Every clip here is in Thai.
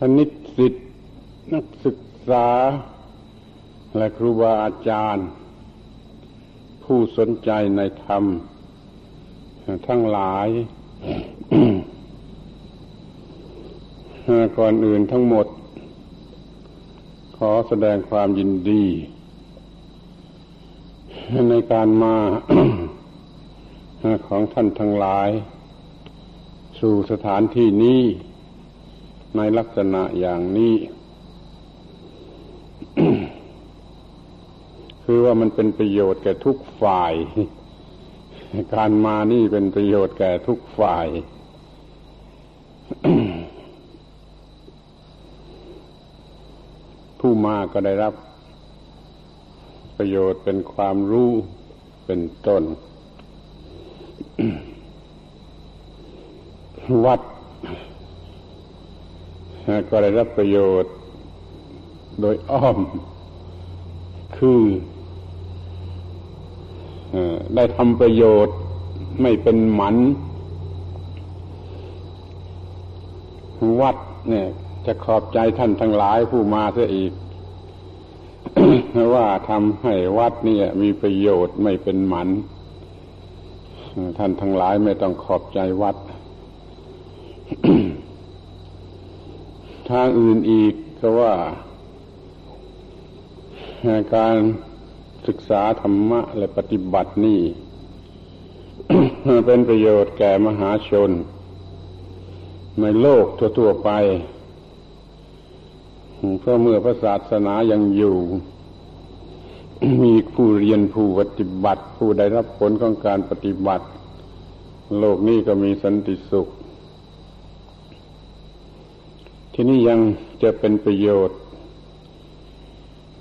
ท่านนิสิตนักศึกษา และครูบาอาจารย์ ผู้สนใจในธรรม ทั้งหลาย ก่อนอื่นทั้งหมด ขอแสดงความยินดี ในการมาของท่านทั้งหลาย สู่สถานที่นี้ ในลักษณะอย่างนี้ คือว่ามันเป็นประโยชน์แก่ทุกฝ่าย การมานี่เป็นประโยชน์แก่ทุกฝ่าย ผู้มาก็ได้รับ ประโยชน์เป็นความรู้เป็นต้น วัด ก็ได้รับประโยชน์โดยอ้อม คือได้ทำประโยชน์ไม่เป็นหมัน วัดเนี่ย จะขอบใจท่านทั้งหลายผู้มาเสียอีก ว่าทำให้วัดนี่มีประโยชน์ไม่เป็นหมัน ท่านทั้งหลายไม่ต้องขอบใจวัด ทางอื่นอีกก็ว่าการศึกษาธรรมะและปฏิบัตินี่ เป็นประโยชน์แก่มหาชน ในโลกทั่วๆไป เพราะเมื่อพระศาสนายังอยู่ มีผู้เรียนผู้ปฏิบัติ ผู้ได้รับผลของการปฏิบัติ โลกนี้ก็มีสันติสุข ที่นี่ยังจะเป็นประโยชน์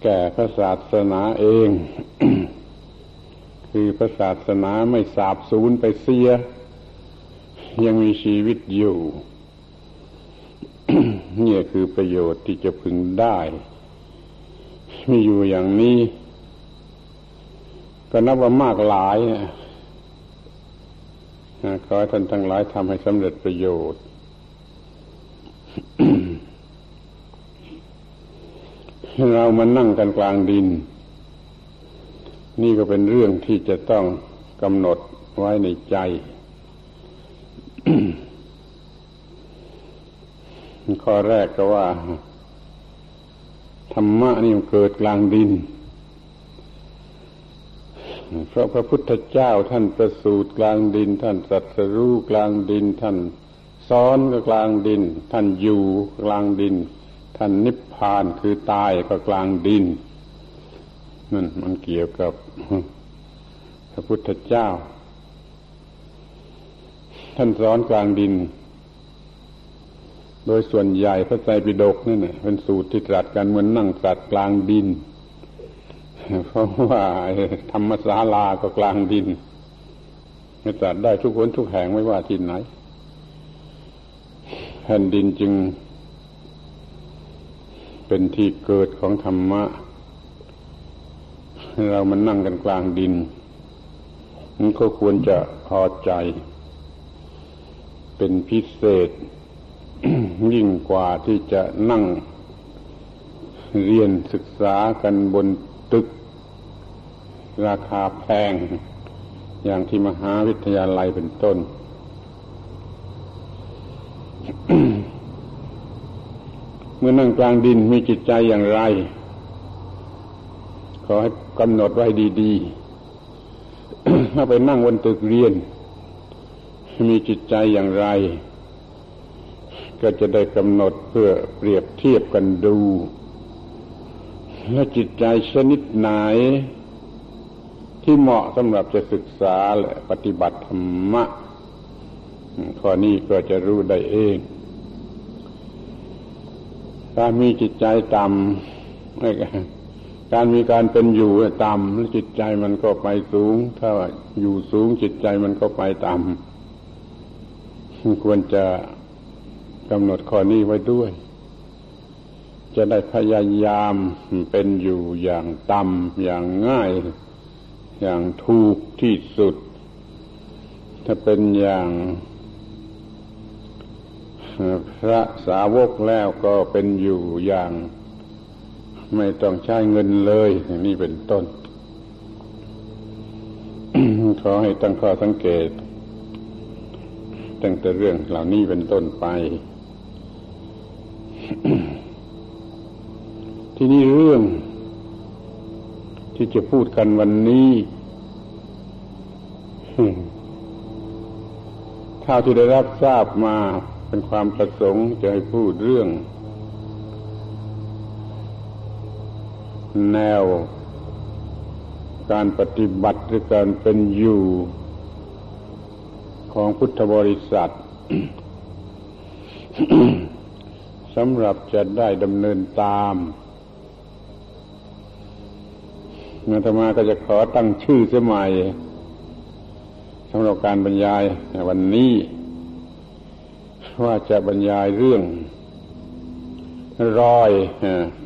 แก่พระศาสนาเอง คือพระศาสนาไม่สาบสูญไปเสีย ยังมีชีวิตอยู่นี่คือประโยชน์ที่จะพึงได้ มีอยู่อย่างนี้ ก็นับว่ามากหลายขอให้ท่านทั้งหลายทำให้สำเร็จประโยชน์ เรามานั่งกันกลางดิน นี่ก็เป็นเรื่องที่จะต้องกำหนดไว้ในใจ ข้อแรกก็ว่า ธรรมะนี่มันเกิดกลางดิน เพราะพระพุทธเจ้าท่านประสูติกลางดิน ท่านสัตรู้กลางดิน ท่านสอนก็กลางดิน ท่านอยู่กลางดิน ท่านนิพ พานคือตายก็กลางดินนั่นมันเกี่ยวกับพระพุทธเจ้า ท่านสอนกลางดิน โดยส่วนใหญ่พระไตรปิฎกนี่เนี่ยเป็นสูตรที่ตรัสกันเหมือนนั่งสัตว์กลางดิน เพราะว่าธรรมศาลาก็กลางดินไม่ตรัสได้ทุกคนทุกแห่งไม่ว่าที่ไหนแผ่นดินจึง เป็นที่เกิดของธรรมะ เรามันนั่งกันกลางดินมันก็ควรจะพอใจ เป็นพิเศษ ยิ่งกว่าที่จะนั่ง เรียนศึกษากันบนตึก ราคาแพง อย่างที่มหาวิทยาลัยเป็นต้น เมื่อนั่งกลางดินมีจิตใจอย่างไร ขอให้กำหนดไว้ดีๆถ้าไปนั่งบนตึกเรียน มีจิตใจอย่างไร ก็จะได้กำหนดเพื่อเปรียบเทียบกันดูว่าจิตใจชนิดไหน ที่เหมาะสำหรับจะศึกษาและปฏิบัติธรรมะข้อนี้ก็จะรู้ได้เอง ถ้ามีจิตใจต่ำการมีการเป็นอยู่ต่ำแล้วจิตใจมันก็ไปสูง ถ้าอยู่สูงจิตใจมันก็ไปต่ำควรจะกำหนดข้อนี้ไว้ด้วย จะได้พยายามเป็นอยู่อย่างต่ำอย่างง่าย อย่างถูกที่สุด ถ้าเป็นอย่าง พระสาวกแล้วก็เป็นอยู่อย่าง ไม่ต้องใช้เงินเลยนี่เป็นต้น ขอให้ตั้งข้อสังเกต ตั้งแต่เรื่องเหล่านี้เป็นต้นไป ที่นี่เรื่อง ที่จะพูดกันวันนี้เท่าที่ได้รับทราบมา เป็นความประสงค์จะให้พูดเรื่อง แนว การปฏิบัติหรือการเป็นอยู่ของพุทธบริษัทสำหรับจะได้ดำเนินตามเมื่อธรรมาก็จะขอตั้งชื่อสมัยสำหรับการบรรยายในวันนี้ ว่าจะบรรยายเรื่อง รอย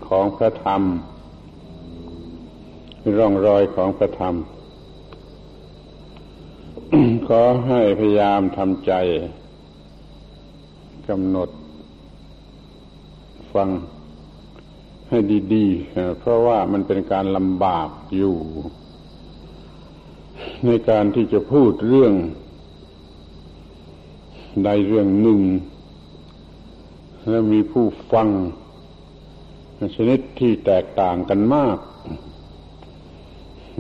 ของพระธรรม ร่องรอยของพระธรรม ขอให้พยายามทำใจกำหนด ฟังให้ดีๆ เพราะว่ามันเป็นการลำบากอยู่ ในการที่จะพูดเรื่อง ใดเรื่องหนึ่ง แล้วมีผู้ฟัง ชนิดที่แตกต่างกันมาก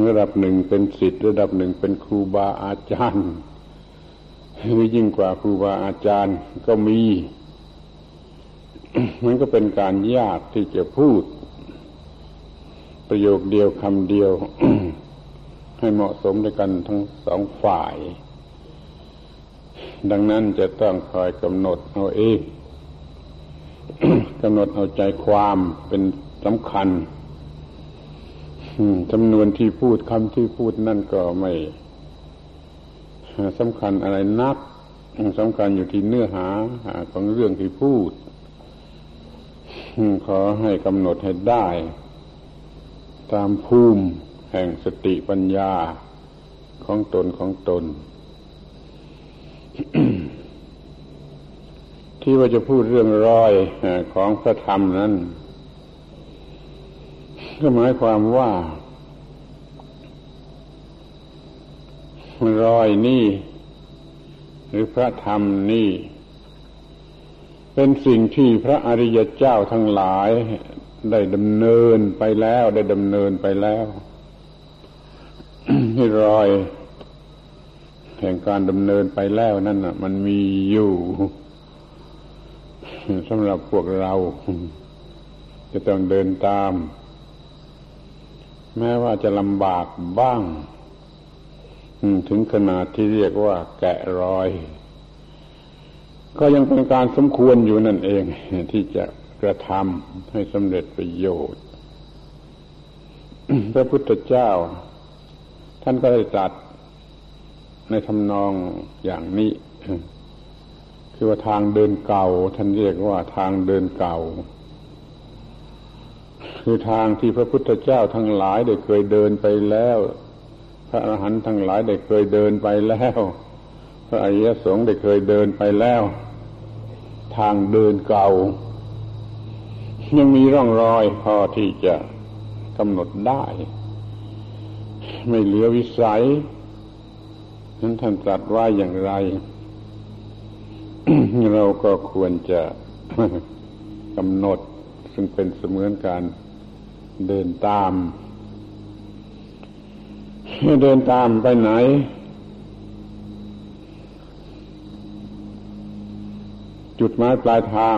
ระดับหนึ่งเป็นสิทธิ์ระดับหนึ่งเป็นครูบาอาจารย์หรือยิ่งกว่าครูบาอาจารย์ก็มี มันก็เป็นการยากที่จะพูด ประโยคเดียวคำเดียว ให้เหมาะสมด้วยกันทั้งสองฝ่าย ดังนั้นจะต้องคอยกำหนดเอาเองกำหนดเอาใจความเป็นสำคัญจำนวนที่พูดคำที่พูดนั่นก็ไม่สำคัญอะไรนักสำคัญอยู่ที่เนื้อหาของเรื่องที่พูดขอให้กำหนดให้ได้ ตามภูมิแห่งสติปัญญาของตนของตน ที่ว่าจะพูดเรื่องรอยของพระธรรมนั้น ก็หมายความว่ารอยนี่ หรือพระธรรมนี่ เป็นสิ่งที่พระอริยเจ้าทั้งหลายได้ดำเนินไปแล้ว ได้ดำเนินไปแล้วรอย แห่งการดำเนินไปแล้วนั่นน่ะมันมีอยู่สำหรับพวกเรา จะต้องเดินตาม แม้ว่าจะลำบากบ้าง ถึงขนาดที่เรียกว่า แกะรอย ก็ยังเป็นการสมควรอยู่นั่นเอง ที่จะกระทำให้สำเร็จประโยชน์ พระพุทธเจ้า ท่านก็ได้ตรัส ในทำนองอย่างนี้คือว่าทางเดินเก่า ท่านเรียกว่าทางเดินเก่า คือทางที่พระพุทธเจ้าทั้งหลายได้เคยเดินไปแล้ว พระอรหันต์ทั้งหลายได้เคยเดินไปแล้ว พระอริยสงฆ์ได้เคยเดินไปแล้ว ทางเดินเก่า ยังมีร่องรอยพอที่จะกำหนดได้ ไม่เหลือวิสัย นั้นท่านตรัสว่าอย่างไร เราก็ควรจะกำหนด ซึ่งเป็นเสมือนการเดินตาม เดินตามไปไหน จุดหมายปลายทาง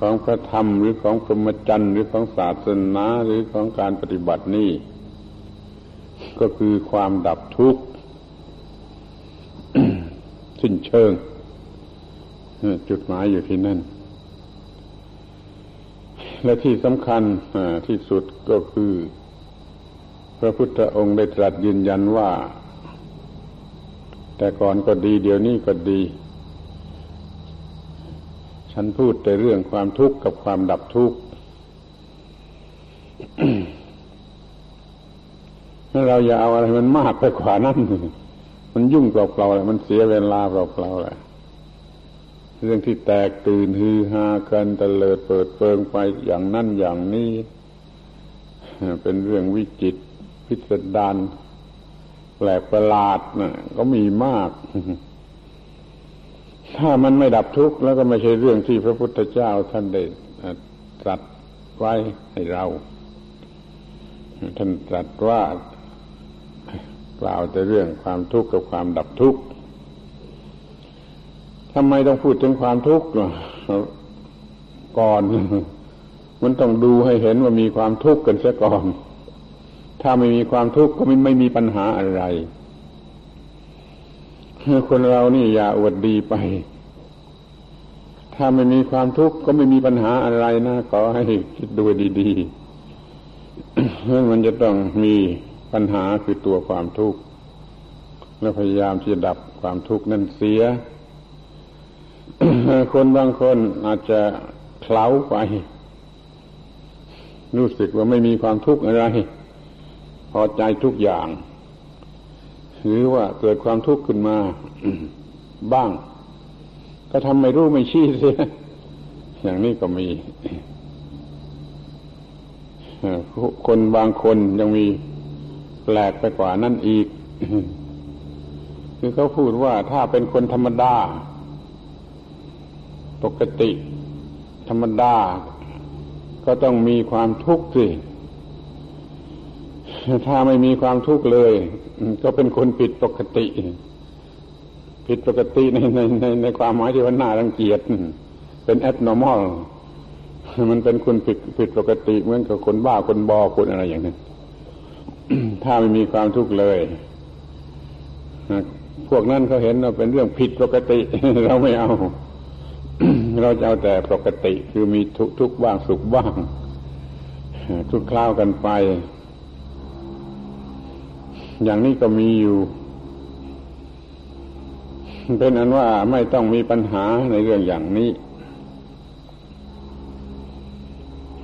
ของพระธรรมหรือของพรหมจรรย์หรือของศาสนาหรือของการปฏิบัตินี่ ก็คือความดับทุกข์สิ้นเชิงจุดหมายอยู่ที่นั่น และที่สำคัญที่สุดก็คือ พระพุทธองค์ได้ตรัสยืนยันว่า แต่ก่อนก็ดีเดี๋ยวนี้ก็ดี ฉันพูดแต่เรื่องความทุกข์กับความดับทุกข์ ถ้าเราอย่าเอาอะไรมันมากไปกว่านั้นมันยุ่งเปล่าๆเลยมันเสียเวลาเปล่าๆเลยเรื่องที่แตกตื่นฮือฮากันตะเลิดเปิดเปิงไปอย่างนั้นอย่างนี้ เป็นเรื่องวิจิตพิสดารแปลกประหลาดนะก็มีมาก ถ้ามันไม่ดับทุกข์แล้วก็ไม่ใช่เรื่องที่พระพุทธเจ้าท่านได้ตรัสไว้ให้เรา ท่านตรัสว่า กล่าวแต่เรื่องความทุกข์กับความดับทุกข์ทำไมต้องพูดถึงความทุกข์ก่อน มันต้องดูให้เห็นว่ามีความทุกข์กันเสียก่อน ถ้าไม่มีความทุกข์ก็ไม่ไม่มีปัญหาอะไร คนเรานี่อย่าอวดดีไป ถ้าไม่มีความทุกข์ก็ไม่มีปัญหาอะไรนะขอให้คิดดูดีๆมันจะต้องมี ปัญหาคือตัวความทุกข์แล้วพยายามที่จะดับความทุกข์นั่นเสีย คนบางคนอาจจะเคล้าไป รู้สึกว่าไม่มีความทุกข์อะไร พอใจทุกอย่าง หรือว่าเกิดความทุกข์ขึ้นมาบ้าง ก็ทำไม่รู้ไม่ชี้เสียอย่างนี้ก็มีคนบางคนยังมี แปลกไปกว่านั่นอีก คือเขาพูดว่าถ้าเป็นคนธรรมดา ปกติ ธรรมดา ก็ต้องมีความทุกข์สิถ้าไม่มีความทุกข์เลย ก็เป็นคนผิดปกติ ผิดปกติในในในในความหมายที่ว่าน่ารังเกียจเป็น abnormal มันเป็นคนผิดผิดปกติเหมือนกับคนบ้าคนบอคนอะไรอย่างนั้น ถ้าไม่มีความทุกข์เลยพวกนั้นเขาเห็นว่าเป็นเรื่องผิดปกติ เราไม่เอา เราจะเอาแต่ปกติคือมีทุกทุกบ้างสุขบ้าง ทุกคราวกันไป อย่างนี้ก็มีอยู่ เป็นอันว่าไม่ต้องมีปัญหาในเรื่องอย่างนี้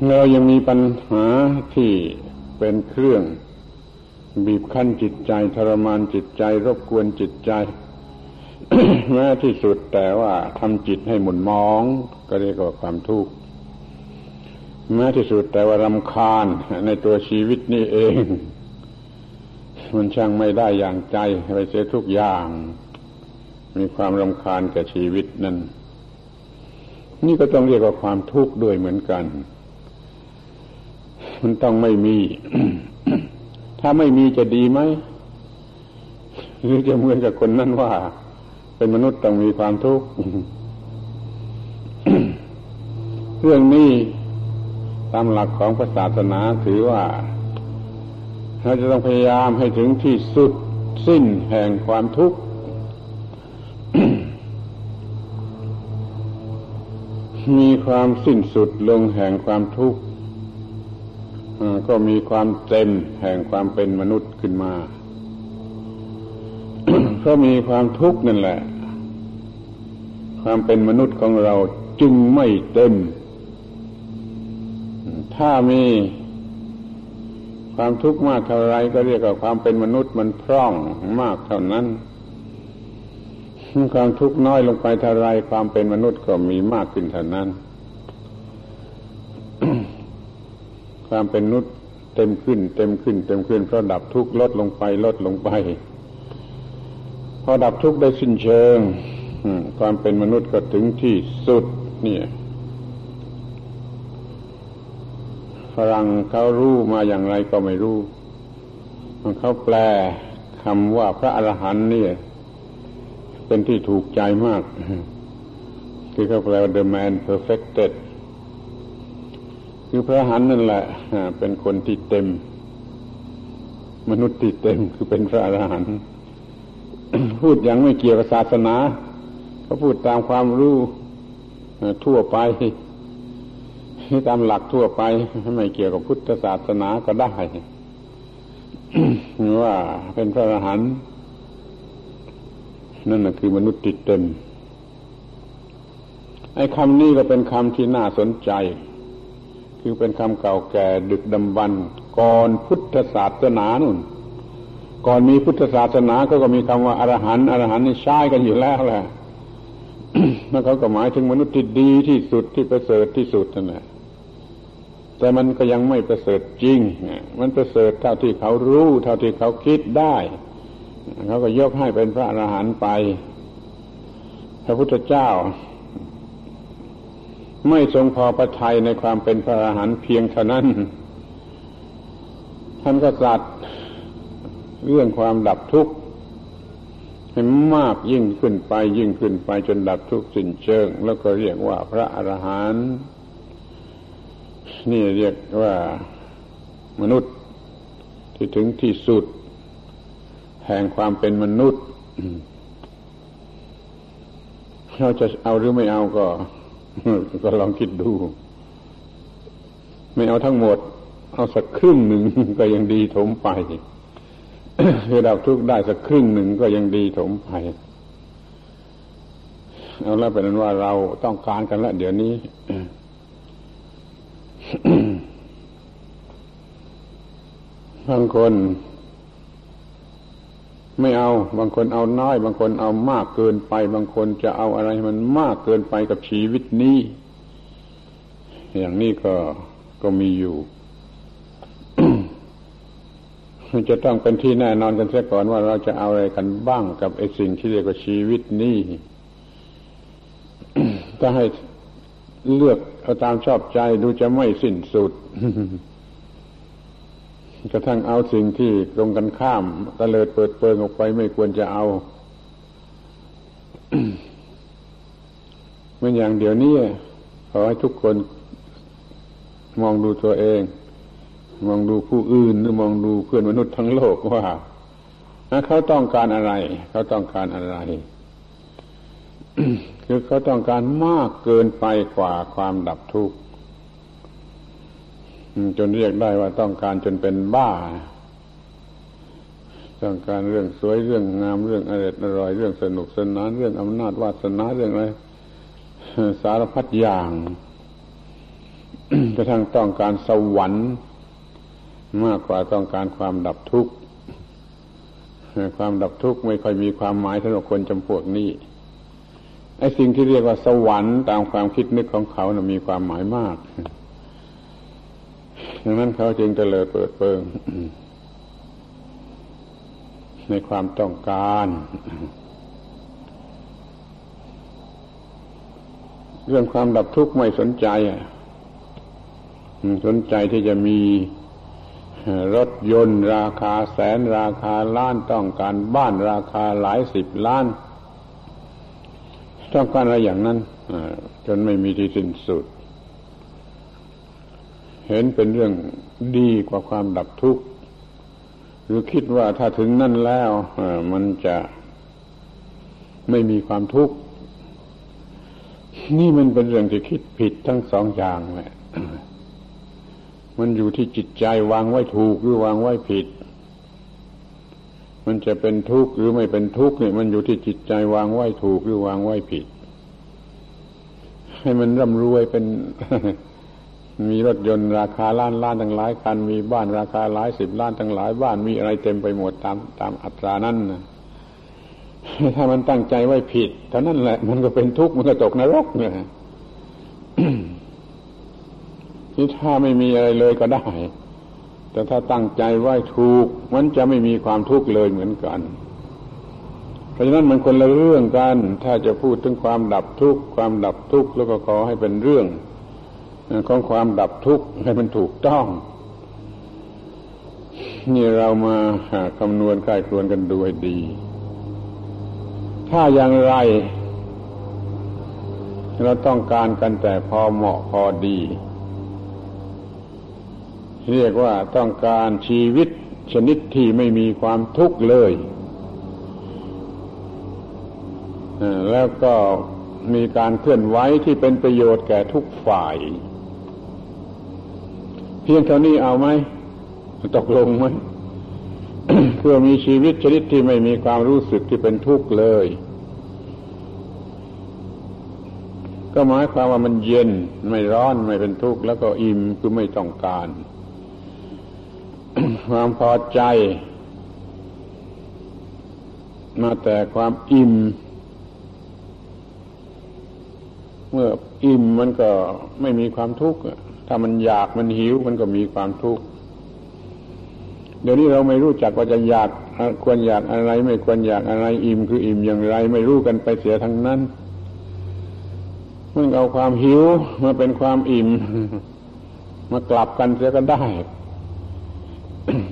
เรายังมีปัญหาที่เป็นเครื่อง บีบคั้นจิตใจทรมานจิตใจ รบกวนจิตใจแม้ที่สุดแต่ว่าทำจิตให้หมุนมอง ก็เรียกว่าความทุกข์แม้ที่สุดแต่ว่ารำคาญในตัวชีวิตนี่เอง มันช่างไม่ได้อย่างใจไปเสียทุกอย่าง มีความรำคาญกับชีวิตนั่นนี่ก็ต้องเรียกว่าความทุกข์ด้วยเหมือนกัน มันต้องไม่มี ถ้าไม่มีจะดีไหมหรือจะเหมือนกับคนนั้นว่า เป็นมนุษย์ต้องมีความทุกข์เรื่องนี้ตามหลักของศาสนาถือว่าเราจะต้องพยายามให้ถึงที่สุดสิ้นแห่งความทุกข์มีความสิ้นสุดลงแห่งความทุกข์ ก็มีความเต็มแห่งความเป็นมนุษย์ขึ้นมาเพราะมีความทุกข์นั่นแหละ ความเป็นมนุษย์ของเราจึงไม่เต็ม ถ้ามีความทุกข์มากเท่าไรก็เรียกว่าความเป็นมนุษย์มันพร่องมากเท่านั้น ความทุกข์น้อยลงไปเท่าไรความเป็นมนุษย์ก็มีมากขึ้นเท่านั้น ความเป็นมนุษย์เต็มขึ้น เต็มขึ้น เต็มขึ้นเพราะดับทุกข์ลดลงไปลดลงไป พอดับทุกข์ได้สิ้นเชิงความเป็นมนุษย์ก็ถึงที่สุด เนี่ยฝรั่งเขารู้มาอย่างไรก็ไม่รู้เขาแปลคำว่าพระอรหันต์นี่เป็นที่ถูกใจมาก คือเขาแปลว่า the man perfected คือพระอรหันนั่นแหละเป็นคนที่เต็ม มนุษย์ที่เต็มคือเป็นพระอรหันต์พูดยังไม่เกี่ยวกับศาสนาเขาพูดตามความรู้ทั่วไปตามหลักทั่วไปไม่เกี่ยวกับพุทธศาสนาก็ได้ว่าเป็นพระอรหันต์นั่นแหะคือมนุษย์ติดเต็ม ไอ้คำนี้ก็เป็นคำที่น่าสนใจ คือเป็นคำเก่าแก่ดึกดำบรรก่อนพุทธศาสนานุ่น ก่อนมีพุทธศาสนาก็ก็มีคำว่าอรหันต์อรหันต์นี่ใช้กันอยู่แล้วแหละแล้วเขาก็หมายถึงมนุษย์ที่ดีที่สุดที่ประเสริฐที่สุดนั่นแหละแต่มันก็ยังไม่ประเสริฐจริง มันประเสริฐเท่าที่เขารู้ เท่าที่เขาคิดได้เขาก็ยกให้เป็นพระอรหันต์ไป พระพุทธเจ้า ไม่ทรงพอประทัยในความเป็นพระอรหันต์เพียงเท่านั้น ท่านก็ตรัสเรื่องความดับทุกข์ให้มากยิ่งขึ้นไปยิ่งขึ้นไปจนดับทุกข์สิ้นเชิง แล้วก็เรียกว่าพระอรหันต์นี่เรียกว่ามนุษย์ที่ถึงที่สุด แห่งความเป็นมนุษย์ เราจะเอาหรือไม่เอาก็ ก็ลองคิดดู ไม่เอาทั้งหมด เอาสักครึ่งหนึ่งก็ยังดีถมไปคือดับทุกข์ได้สักครึ่งหนึ่งก็ยังดีถมไปเอาแล้วเป็นนั้นว่าเราต้องการกันแล้วเดี๋ยวนี้บางคน ไม่เอา บางคนเอาน้อย บางคนเอามากเกินไป บางคนจะเอาอะไรมันมากเกินไปกับชีวิตนี้ อย่างนี้ก็ก็มีอยู่จะต้องเป็นที่แน่นอนกันเสียก่อนว่าเราจะเอาอะไรกันบ้างกับไอ้สิ่งที่เรียกว่าชีวิตนี้ถ้าให้เลือกเอาตามชอบใจดูจะไม่สิ้นสุด กระทั่งเอาสิ่งที่ตรงกันข้ามตะเลิดเปิดเปิงออกไปไม่ควรจะเอาเมื่ออย่างเดี๋ยวนี้ขอให้ทุกคนมองดูตัวเอง มองดูผู้อื่นหรือมองดูเพื่อนมนุษย์ทั้งโลกว่าเขาต้องการอะไร เขาต้องการอะไร คือเขาต้องการมากเกินไปกว่าความดับทุกข์ จนเรียกได้ว่าต้องการจนเป็นบ้า ต้องการเรื่องสวยเรื่องงามเรื่องอร่อยอร่อยเรื่องสนุกสนานเรื่องอำนาจวาสนาเรื่องอะไรสารพัดอย่างกระทั่งต้องการสวรรค์มากกว่าต้องการความดับทุกข์ความดับทุกข์ไม่ค่อยมีความหมายสำหรับคนจำพวกนี้ไอ้สิ่งที่เรียกว่าสวรรค์ตามความคิดนึกของเขานะมีความหมายมาก ดังนั้นเขาจึงจะเลยเปิดเปิงในความต้องการ เรื่องความดับทุกข์ไม่สนใจสนใจที่จะมีรถยนต์ราคาแสนราคาล้านต้องการบ้านราคาหลายสิบล้าน ต้องการอะไรอย่างนั้นจนไม่มีที่สิ้นสุด เห็นเป็นเรื่องดีกว่าความดับทุกข์หรือคิดว่าถ้าถึงนั่นแล้วมันจะไม่มีความทุกข์นี่มันเป็นเรื่องที่คิดผิดทั้งสองอย่างแหละมันอยู่ที่จิตใจวางไว้ถูกหรือวางไว้ผิด มันจะเป็นทุกข์หรือไม่เป็นทุกข์เนี่ยมันอยู่ที่จิตใจวางไว้ถูกหรือวางไว้ผิด ให้มันร่ำรวยเป็น มีรถยนต์ราคาล้านล้านทั้งหลายคัน มีบ้านราคาหลายสิบล้านทั้งหลายบ้านมีอะไรเต็มไปหมดตามตามอัตรานั้นนะถ้ามันตั้งใจไว้ผิดเท่านั้นแหละ มันก็เป็นทุกข์มันก็ตกนรกเนี่ยที่ถ้าไม่มีอะไรเลยก็ได้ แต่ถ้าตั้งใจไว้ถูก มันจะไม่มีความทุกข์เลยเหมือนกัน เพราะฉะนั้นมันคนละเรื่องกัน ถ้าจะพูดถึงความดับทุกข์ความดับทุกข์แล้วก็ขอให้เป็นเรื่อง ของความดับทุกข์ให้มันถูกต้อง นี่เรามาคำนวณคายครวนกันดูให้ดี ถ้าอย่างไร เราต้องการกันแต่พอเหมาะพอดี เรียกว่าต้องการชีวิตชนิดที่ไม่มีความทุกข์เลยแล้วก็มีการเคลื่อนไหวที่เป็นประโยชน์แก่ทุกฝ่าย เพียงเท่านี้เอาไหมตกลงไหมเพื่อมีชีวิตชนิดที่ไม่มีความรู้สึกที่เป็นทุกข์เลย ก็หมายความว่ามันเย็นไม่ร้อนไม่เป็นทุกข์แล้วก็อิ่มคือไม่ต้องการ ความพอใจ มาแต่ความอิ่มเมื่ออิ่มมันก็ไม่มีความทุกข์ ถ้ามันอยากมันหิวมันก็มีความทุกข์เดี๋ยวนี้เราไม่รู้จักว่าจะอยากควรอยากอะไร ไม่ควรอยากอะไรอิ่มคืออิ่มอย่างไร ไม่รู้กันไปเสียทั้งนั้นมันเอาความหิวมาเป็นความอิ่ม มากลับกันเสียก็ได้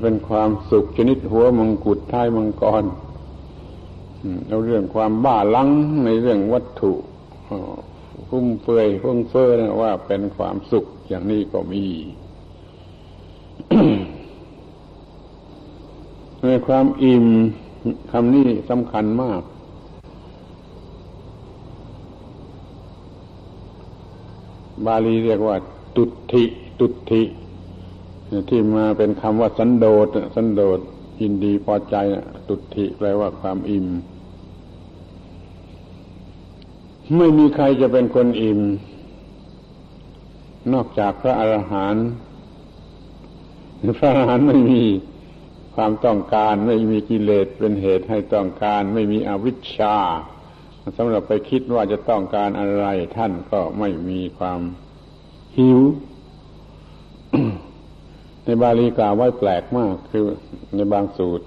เป็นความสุขชนิดหัวมังกุฎท้ายมังกรเอาเรื่องความบ้าลังในเรื่องวัตถุ ฟุ่มเฟือยฟุ้งเฟ้อนะว่าเป็นความสุขอย่างนี้ก็มีในความอิ่มคำนี้สำคัญมาก บาลีเรียกว่า ตุติตุติที่มาเป็นคำว่าสันโดษสันโดษยินดีพอใจตุติแปลว่าความอิ่ม ไม่มีใครจะเป็นคนอิ่ม นอกจากพระอรหันต์พระอรหันต์ไม่มีความต้องการไม่มีกิเลสเป็นเหตุให้ต้องการ ไม่มีอวิชชาสำหรับไปคิดว่าจะต้องการอะไร ท่านก็ไม่มีความหิว ในบาลีกล่าวไว้แปลกมากคือในบางสูตร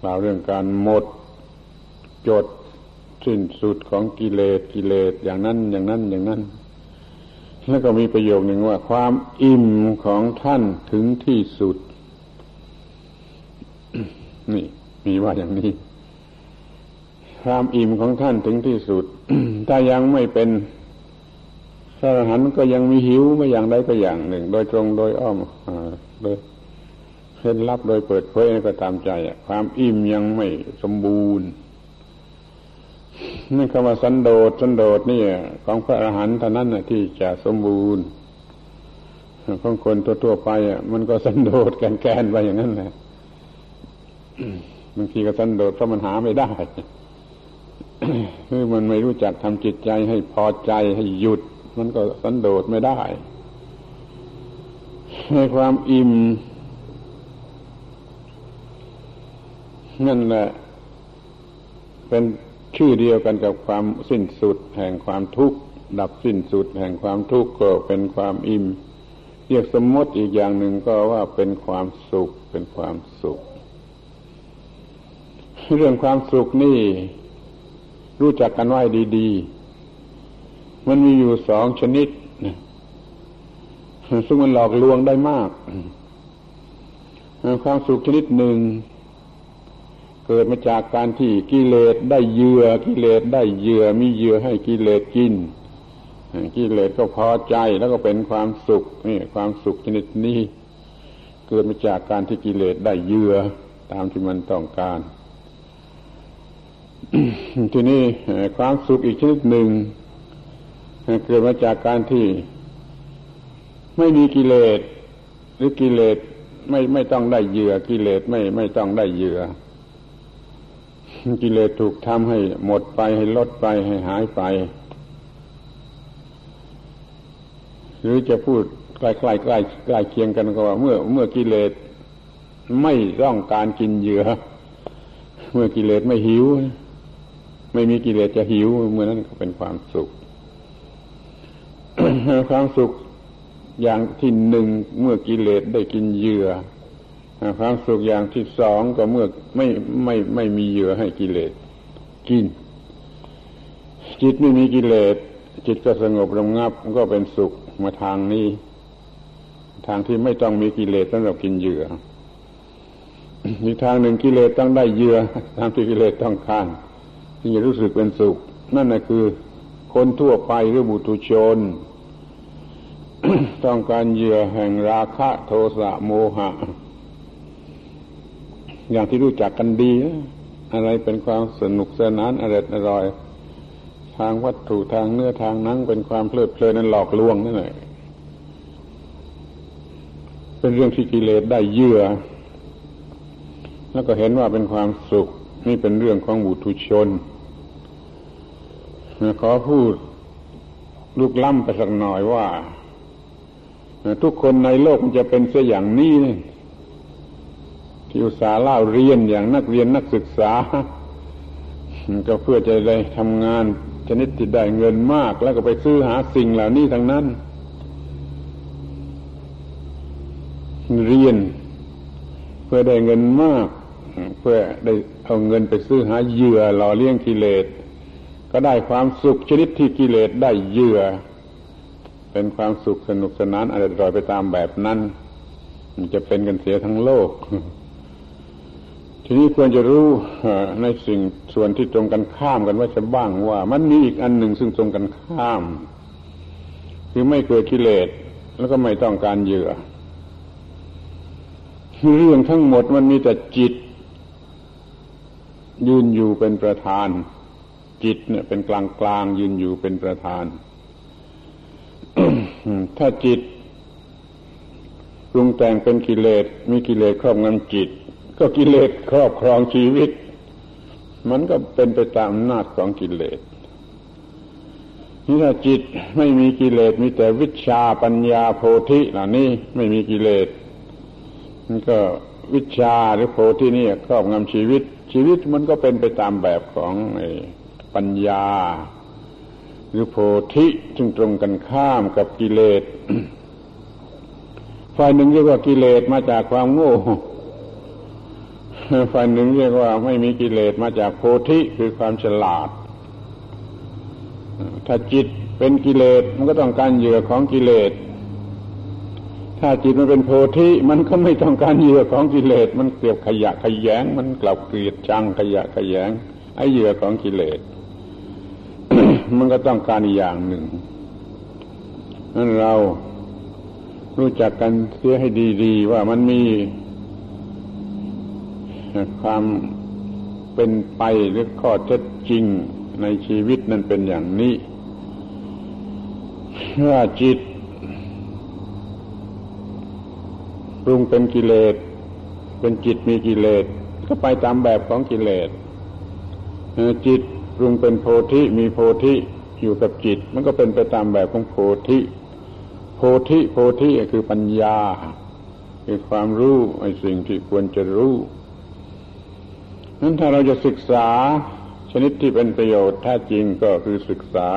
กล่าวเรื่องการหมด จด สิ้นสุดของกิเลสกิเลสอย่างนั้นอย่างนั้นอย่างนั้น แล้วก็มีประโยคหนึ่งว่า ความอิ่มของท่านถึงที่สุด นี่ มีว่าอย่างนี้ ความอิ่มของท่านถึงที่สุด ถ้ายังไม่เป็นพระอรหันต์ก็ยังมีหิวไม่อย่างใดก็อย่างหนึ่ง โดยตรงโดยอ้อมโดยเคล็ดลับโดยเปิดเผยก็ตามใจความอิ่มยังไม่สมบูรณ์ นี่คำว่าสันโดษสันโดษนี่ของพระอรหันต์เท่านั้นที่จะสมบูรณ์ของคนทั่วๆไปอะมันก็สันโดษแกนๆไปอย่างนั้นแหละบางทีก็สันโดษเพราะมันหาไม่ได้คือมันไม่รู้จักทำจิตใจให้พอใจให้หยุด มันก็สันโดษไม่ได้ในความอิ่มนั่นแหละเป็น ชื่อเดียวกันกับความสิ้นสุดแห่งความทุกข์ ดับสิ้นสุดแห่งความทุกข์ก็เป็นความอิ่มเรียกสมมติอีกอย่างหนึ่งก็ว่าเป็นความสุขเป็นความสุข เรื่องความสุขนี่ รู้จักกันไว้ดี ๆ มันมีอยู่สองชนิดซึ่งมันหลอกลวงได้มาก ความสุขชนิดหนึ่ง เกิดมาจากการที่กิเลสได้เหยื่อกิเลสได้เหยื่อมีเหยื่อให้กิเลสกินกิเลสก็พอใจแล้วก็เป็นความสุขนี่ความสุขชนิดนี้เกิดมาจากการที่กิเลสได้เหยื่อตามที่มันต้องการ ทีนี้ความสุขอีกชนิดหนึ่งเกิดมาจากการที่ ไม่มีกิเลส หรือกิเลสไม่ไม่ต้องได้เหยื่อกิเลสไม่ไม่ต้องได้เหยื่อ กิเลสถูกทำให้หมดไปให้ลดไปให้หายไป หรือจะพูดใกล้ๆใกล้ใกล้เคียงกันก็ว่า เมื่อ เมื่อกิเลสไม่ต้องการกินเหยื่อ เมื่อกิเลสไม่หิว ไม่มีกิเลสจะหิว เมื่อนั้นก็เป็นความสุข ความสุขอย่างที่หนึ่งเมื่อกิเลสได้กินเหยื่อ ความสุขอย่างที่สองก็เมื่อไม่ไม่ไม่มีเหยื่อให้กิเลสกิน จิตไม่มีกิเลสจิตก็สงบระงับก็เป็นสุขมาทางนี้ ทางที่ไม่ต้องมีกิเลสสำหรับกินเหยื่ออีกทางหนึ่งกิเลสต้องได้เหยื่อทางที่กิเลสต้องการที่จะรู้สึกเป็นสุข นั่นแหะคือ คนทั่วไปหรือบุตุชน ต้องการเหยื่อแห่งราคะโทสะโมหะ อย่างที่รู้จักกันดี อะไรเป็นความสนุกสนานอร่อยอร่อย ทางวัตถุทางเนื้อทางนังเป็นความเพลิดเพลินนั้นหลอกลวงนั่นแหละเป็นเรื่องที่กิเลสได้เยื่อ แล้วก็เห็นว่าเป็นความสุข นี่เป็นเรื่องของบุตุชนขอพูดลูกล่ำไปสักหน่อยว่า ทุกคนในโลกมันจะเป็นเสียอย่างนี้นี่ ที่อุตสาห์เล่าเรียนอย่างนักเรียนนักศึกษา ก็เพื่อจะได้ทำงานชนิดที่ได้เงินมาก แล้วก็ไปซื้อหาสิ่งเหล่านี้ทั้งนั้น เรียน เพื่อได้เงินมาก เพื่อได้เอาเงินไปซื้อหาเหยื่อหล่อเลี้ยงกิเลสก็ได้ความสุขชนิดที่กิเลสได้เหยื่อ เป็นความสุขสนุกสนานอะไรรอยไปตามแบบนั้น มันจะเป็นกันเสียทั้งโลก ทีนี้ควรจะรู้ในสิ่งส่วนที่ตรงกันข้ามกันว่าจะบ้างว่า มันมีอีกอันหนึ่งซึ่งตรงกันข้าม คือไม่เกิดกิเลสแล้วก็ไม่ต้องการเหยื่อเรื่องทั้งหมดมันมีแต่จิต ยืนอยู่เป็นประธาน จิตเนี่ย เป็นกลางกลางยืนอยู่เป็นประธาน ถ้าจิตปรุงแต่งเป็นกิเลสมีกิเลสครอบงำจิต ก็กิเลสครอบครองชีวิต มันก็เป็นไปตามอำนาจของกิเลสนี่ถ้าจิตไม่มีกิเลสมีแต่วิชาปัญญาโพธิเหล่านี้ไม่มีกิเลสมันก็วิชาหรือโพธินี่ครอบงำชีวิต ชีวิตมันก็เป็นไปตามแบบของปัญญา หรือโพธิจึงตรงกันข้ามกับกิเลสฝ่ายหนึ่งเรียกว่ากิเลสมาจากความโง่ ฝ่ายหนึ่งเรียกว่าไม่มีกิเลสมาจากโพธิคือความฉลาด ถ้าจิตเป็นกิเลสมันก็ต้องการเหยื่อของกิเลส ถ้าจิตมันเป็นโพธิมันก็ไม่ต้องการเหยื่อของกิเลส มันเกลียบขยะขยง มันกลับเกลียดจังขยะขยงไอ้เหยื่อของกิเลส มันก็ต้องการอย่างหนึ่งนั้นเรารู้จักกันเสียให้ดี ๆ ว่ามันมี ความเป็นไปหรือข้อเท็จจริงในชีวิตนั้นเป็นอย่างนี้ว่าจิตปรุงเป็นกิเลส เป็นจิตมีกิเลส ก็ไปตามแบบของกิเลสจิตปรุงเป็นโพธิมีโพธิอยู่กับจิต มันก็เป็นไปตามแบบของโพธิ โพธิโพธิคือปัญญา คือความรู้ไอ้สิ่งที่ควรจะรู้ นั้นถ้าเราจะศึกษาชนิดที่เป็นประโยชน์แท้จริงก็คือศึกษา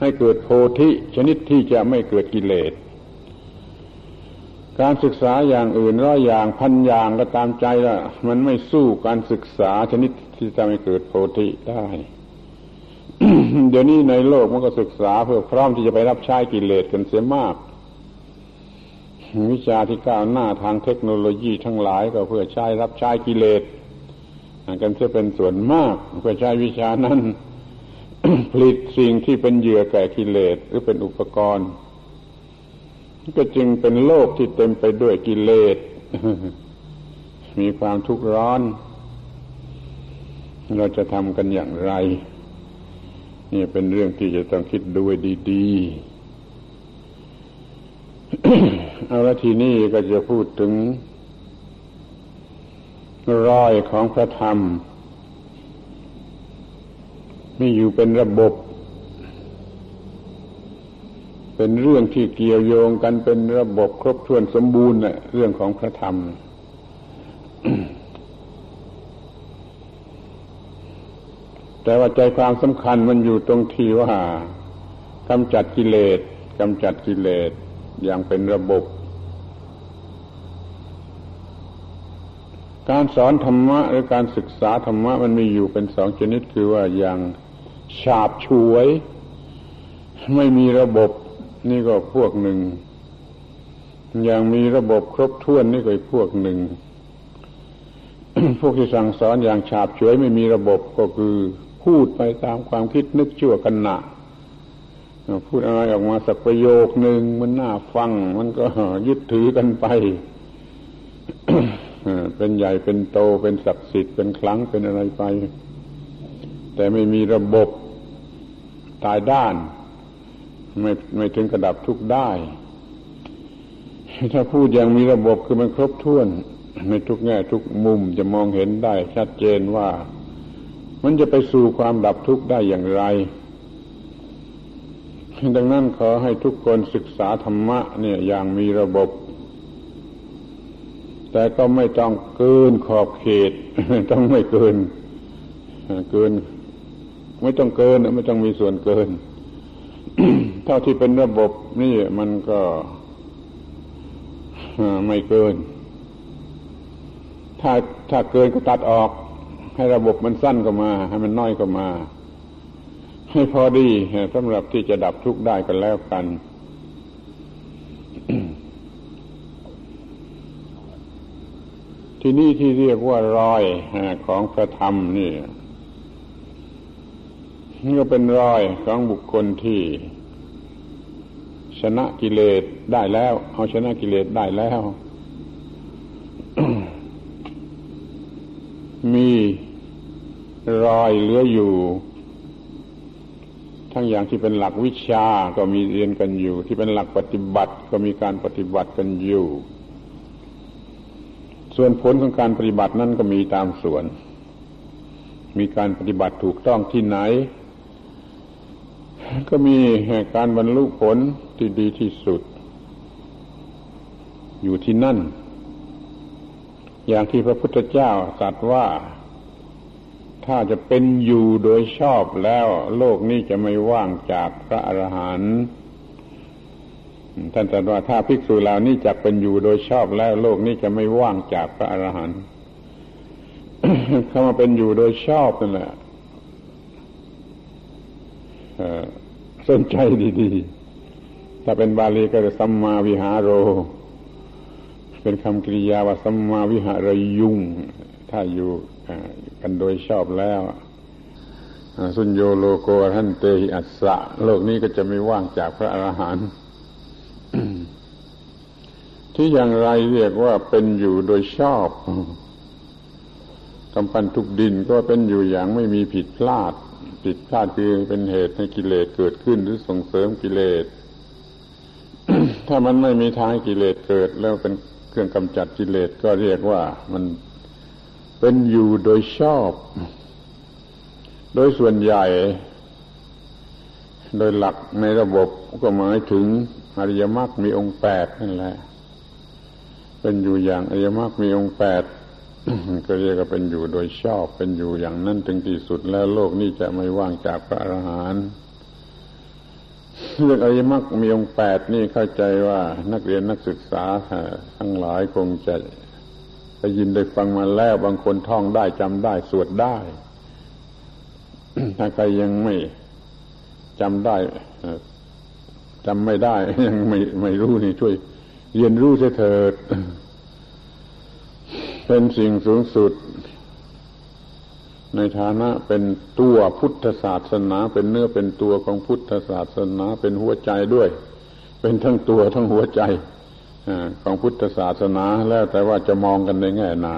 ให้เกิดโพธิชนิดที่จะไม่เกิดกิเลส การศึกษาอย่างอื่นร้อยอย่างพันอย่างก็ตามใจละมันไม่สู้การศึกษาชนิดที่จะไม่เกิดโพธิได้ เดี๋ยวนี้ในโลกมันก็ศึกษาเพื่อพร้อมที่จะไปรับใช้กิเลสกันเสียมาก วิชาที่ก้าวหน้าทางเทคโนโลยีทั้งหลายก็เพื่อใช้รับใช้กิเลส กันเสียเป็นส่วนมากเพื่อใช้วิชานั้นผลิตสิ่งที่เป็นเหยื่อแก่กิเลสหรือเป็นอุปกรณ์ ก็จึงเป็นโลกที่เต็มไปด้วยกิเลส มีความทุกข์ร้อน เราจะทำกันอย่างไร นี่เป็นเรื่องที่จะต้องคิดด้วยดีๆเอาละทีนี้ก็จะพูดถึง รอยของพระธรรมมีอยู่เป็นระบบ เป็นเรื่องที่เกี่ยวโยงกันเป็นระบบครบถ้วนสมบูรณ์เรื่องของพระธรรม แต่ว่าใจความสำคัญมันอยู่ตรงที่ว่ากำจัดกิเลสกำจัดกิเลสอย่างเป็นระบบ การสอนธรรมะหรือการศึกษาธรรมะมันมีอยู่เป็นสองชนิดคือว่าอย่างฉาบฉวย ไม่มีระบบนี่ก็พวกหนึ่ง อย่างมีระบบครบถ้วนนี่ก็อีกพวกหนึ่ง พวกที่สั่งสอนอย่างฉาบฉวยไม่มีระบบก็คือพูดไปตามความคิดนึกชั่วกันหนะพูดอะไรออกมาสักประโยคหนึ่งมันน่าฟัง มันก็ยึดถือกันไป เป็นใหญ่เป็นโตเป็นศักดิ์สิทธิ์เป็นครั้งเป็นอะไรไป แต่ไม่มีระบบตายด้าน ไม่ไม่ถึงกระดับทุกได้ ถ้าพูดอย่างมีระบบคือมันครบถ้วน ในทุกแง่ทุกมุมจะมองเห็นได้ ชัดเจนว่า มันจะไปสู่ความดับทุกข์ได้อย่างไร ดังนั้นขอให้ทุกคนศึกษาธรรมะเนี่ยอย่างมีระบบ แต่ก็ไม่ต้องเกินขอบเขต ต้องไม่เกินเกิน ไม่ต้องเกินไม่ต้องมีส่วนเกิน เท่าที่เป็นระบบนี่มันก็ไม่เกิน ถ้าถ้าเกินก็ตัดออก ให้ระบบมันสั้นก็มา ให้มันน้อยก็มา ให้พอดีสำหรับที่จะดับทุกข์ได้กันแล้วกัน ที่นี่ที่เรียกว่ารอยของพระธรรมนี่นี่ก็เป็นรอยของบุคคลที่ ชนะกิเลสได้แล้ว เอาชนะกิเลสได้แล้ว มีรอยเหลืออยู่ ทั้งอย่างที่เป็นหลักวิชาก็มีเรียนกันอยู่ ที่เป็นหลักปฏิบัติก็มีการปฏิบัติกันอยู่ ส่วนผลของการปฏิบัตินั่นก็มีตามส่วน มีการปฏิบัติถูกต้องที่ไหน ก็มีการบรรลุผลที่ดีที่สุด อยู่ที่นั่น อย่างที่พระพุทธเจ้าตรัสว่าถ้าจะเป็นอยู่โดยชอบแล้ว โลกนี้จะไม่ว่างจากพระอรหันต์ ท่านตรัสว่าถ้าภิกษุเหล่านี้จะเป็นอยู่โดยชอบแล้วโลกนี้จะไม่ว่างจากพระอรหันต์เข้ามาเป็นอยู่โดยชอบนั่นแหละสนใจดีๆ ถ้าเป็นบาลีก็จะสัมมาวิหารโร เป็นคำกริยาว่าสัมมาวิหารยุงถ้าอยู่กันโดยชอบแล้วสุญโยโลโกท่านเตหิอัสสะ โลกนี้ก็จะไม่ว่างจากพระอรหันต์ ที่อย่างไรเรียกว่าเป็นอยู่โดยชอบกำปันทุกดินก็เป็นอยู่อย่างไม่มีผิดพลาด ผิดพลาดคือเป็นเหตุให้กิเลสเกิดขึ้นหรือส่งเสริมกิเลส ถ้ามันไม่มีทางให้กิเลสเกิด แล้วเป็นเครื่องกำจัดกิเลสก็เรียกว่ามันเป็นอยู่โดยชอบ โดยส่วนใหญ่ โดยหลักในระบบก็หมายถึงอริยมรรคมีองค์แปดนั่นแหละ เป็นอยู่อย่างอริยมรรคมีองค์แปดก็เรียกว่าเป็นอยู่โดยชอบ เป็นอยู่อย่างนั้นถึงที่สุดแล้วโลกนี้จะไม่ว่างจากพระอรหันต์เรื่องอริยมรรคมีองค์แปดนี่เข้าใจว่านักเรียนนักศึกษาทั้งหลายคงจะได้ยินได้ฟังมาแล้วบางคนท่องได้จำได้สวดได้ ถ้าใครยังไม่จำได้จำไม่ได้ ยังไม่ไม่รู้นี่ช่วย เรียนรู้เถิด เป็นสิ่งสูงสุด ในฐานะเป็นตัวพุทธศาสนา เป็นเนื้อเป็นตัวของพุทธศาสนา เป็นหัวใจด้วย เป็นทั้งตัวทั้งหัวใจของพุทธศาสนาแล้วแต่ว่าจะมองกันในแง่ไหน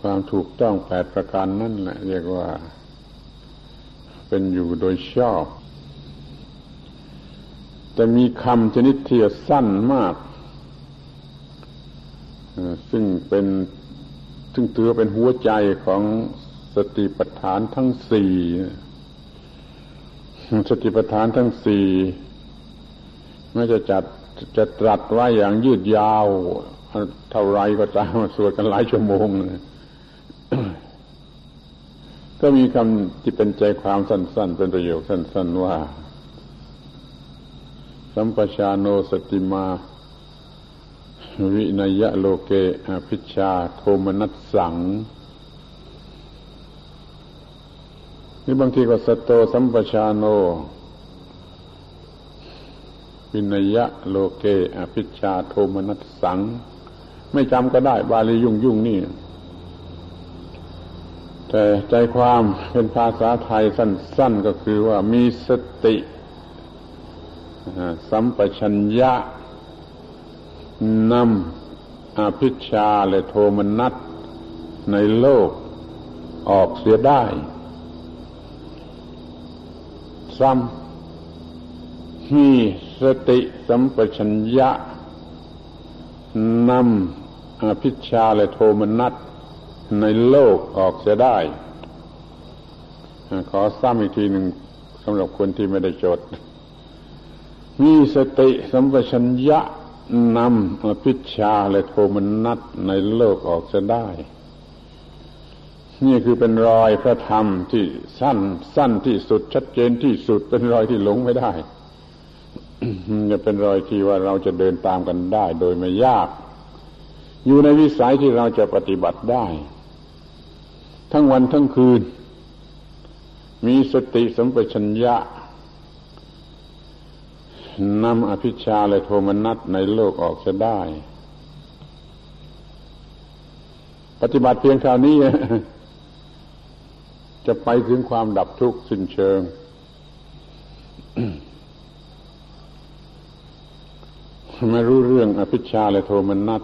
ความถูกต้องแปดประการนั่นแหละเรียกว่า เป็นอยู่โดยชอบ แต่มีคำชนิดเที่สั้นมาก ซึ่งเป็นซึ่งถือเป็นหัวใจของสติปัฏฐานทั้งสี่สติปัฏฐานทั้งสี่ไม่จะจัดจะตรัสไว้อย่างยืดยาว เท่าไรก็ตามสวดกันหลายชั่วโมง ก็มีคำที่เป็นใจความสั้น ๆ เป็นประโยคสั้น ๆ ว่า สัมปชาโนสติมา วินยะโลเกอภิชาโทมนัสสังนี่บางทีก็สตโตสัมปชาโน วินยะโลเกอภิชาโทมนัสสัง ไม่จำก็ได้บาลียุ่งยุ่งนี่ แต่ใจความเป็นภาษาไทยสั้น ๆ ก็คือว่ามีสติ สัมปชัญญะนำอภิชาและโทมนัสในโลกออกเสียได้ ซ้ำมีสติสัมปชัญญะนำอภิชาและโทมนัสในโลกออกเสียได้ ขอซ้ำอีกทีหนึ่งสำหรับคนที่ไม่ได้จด มีสติสัมปชัญญะนำพิชาและโทมนัสในโลกออกจะได้ นี่คือเป็นรอยพระธรรมที่สั้นสั้นที่สุดชัดเจนที่สุดเป็นรอยที่หลงไม่ได้จะเป็นรอยที่ว่าเราจะเดินตามกันได้โดยไม่ยาก อยู่ในวิสัยที่เราจะปฏิบัติได้ ทั้งวันทั้งคืน มีสติสัมปชัญญะ นำอภิชาและโทมนัสในโลกออกจะได้ ปฏิบัติเพียงคราวนี้ จะไปถึงความดับทุกข์สิ้นเชิง ไม่รู้เรื่องอภิชาและโทมนัส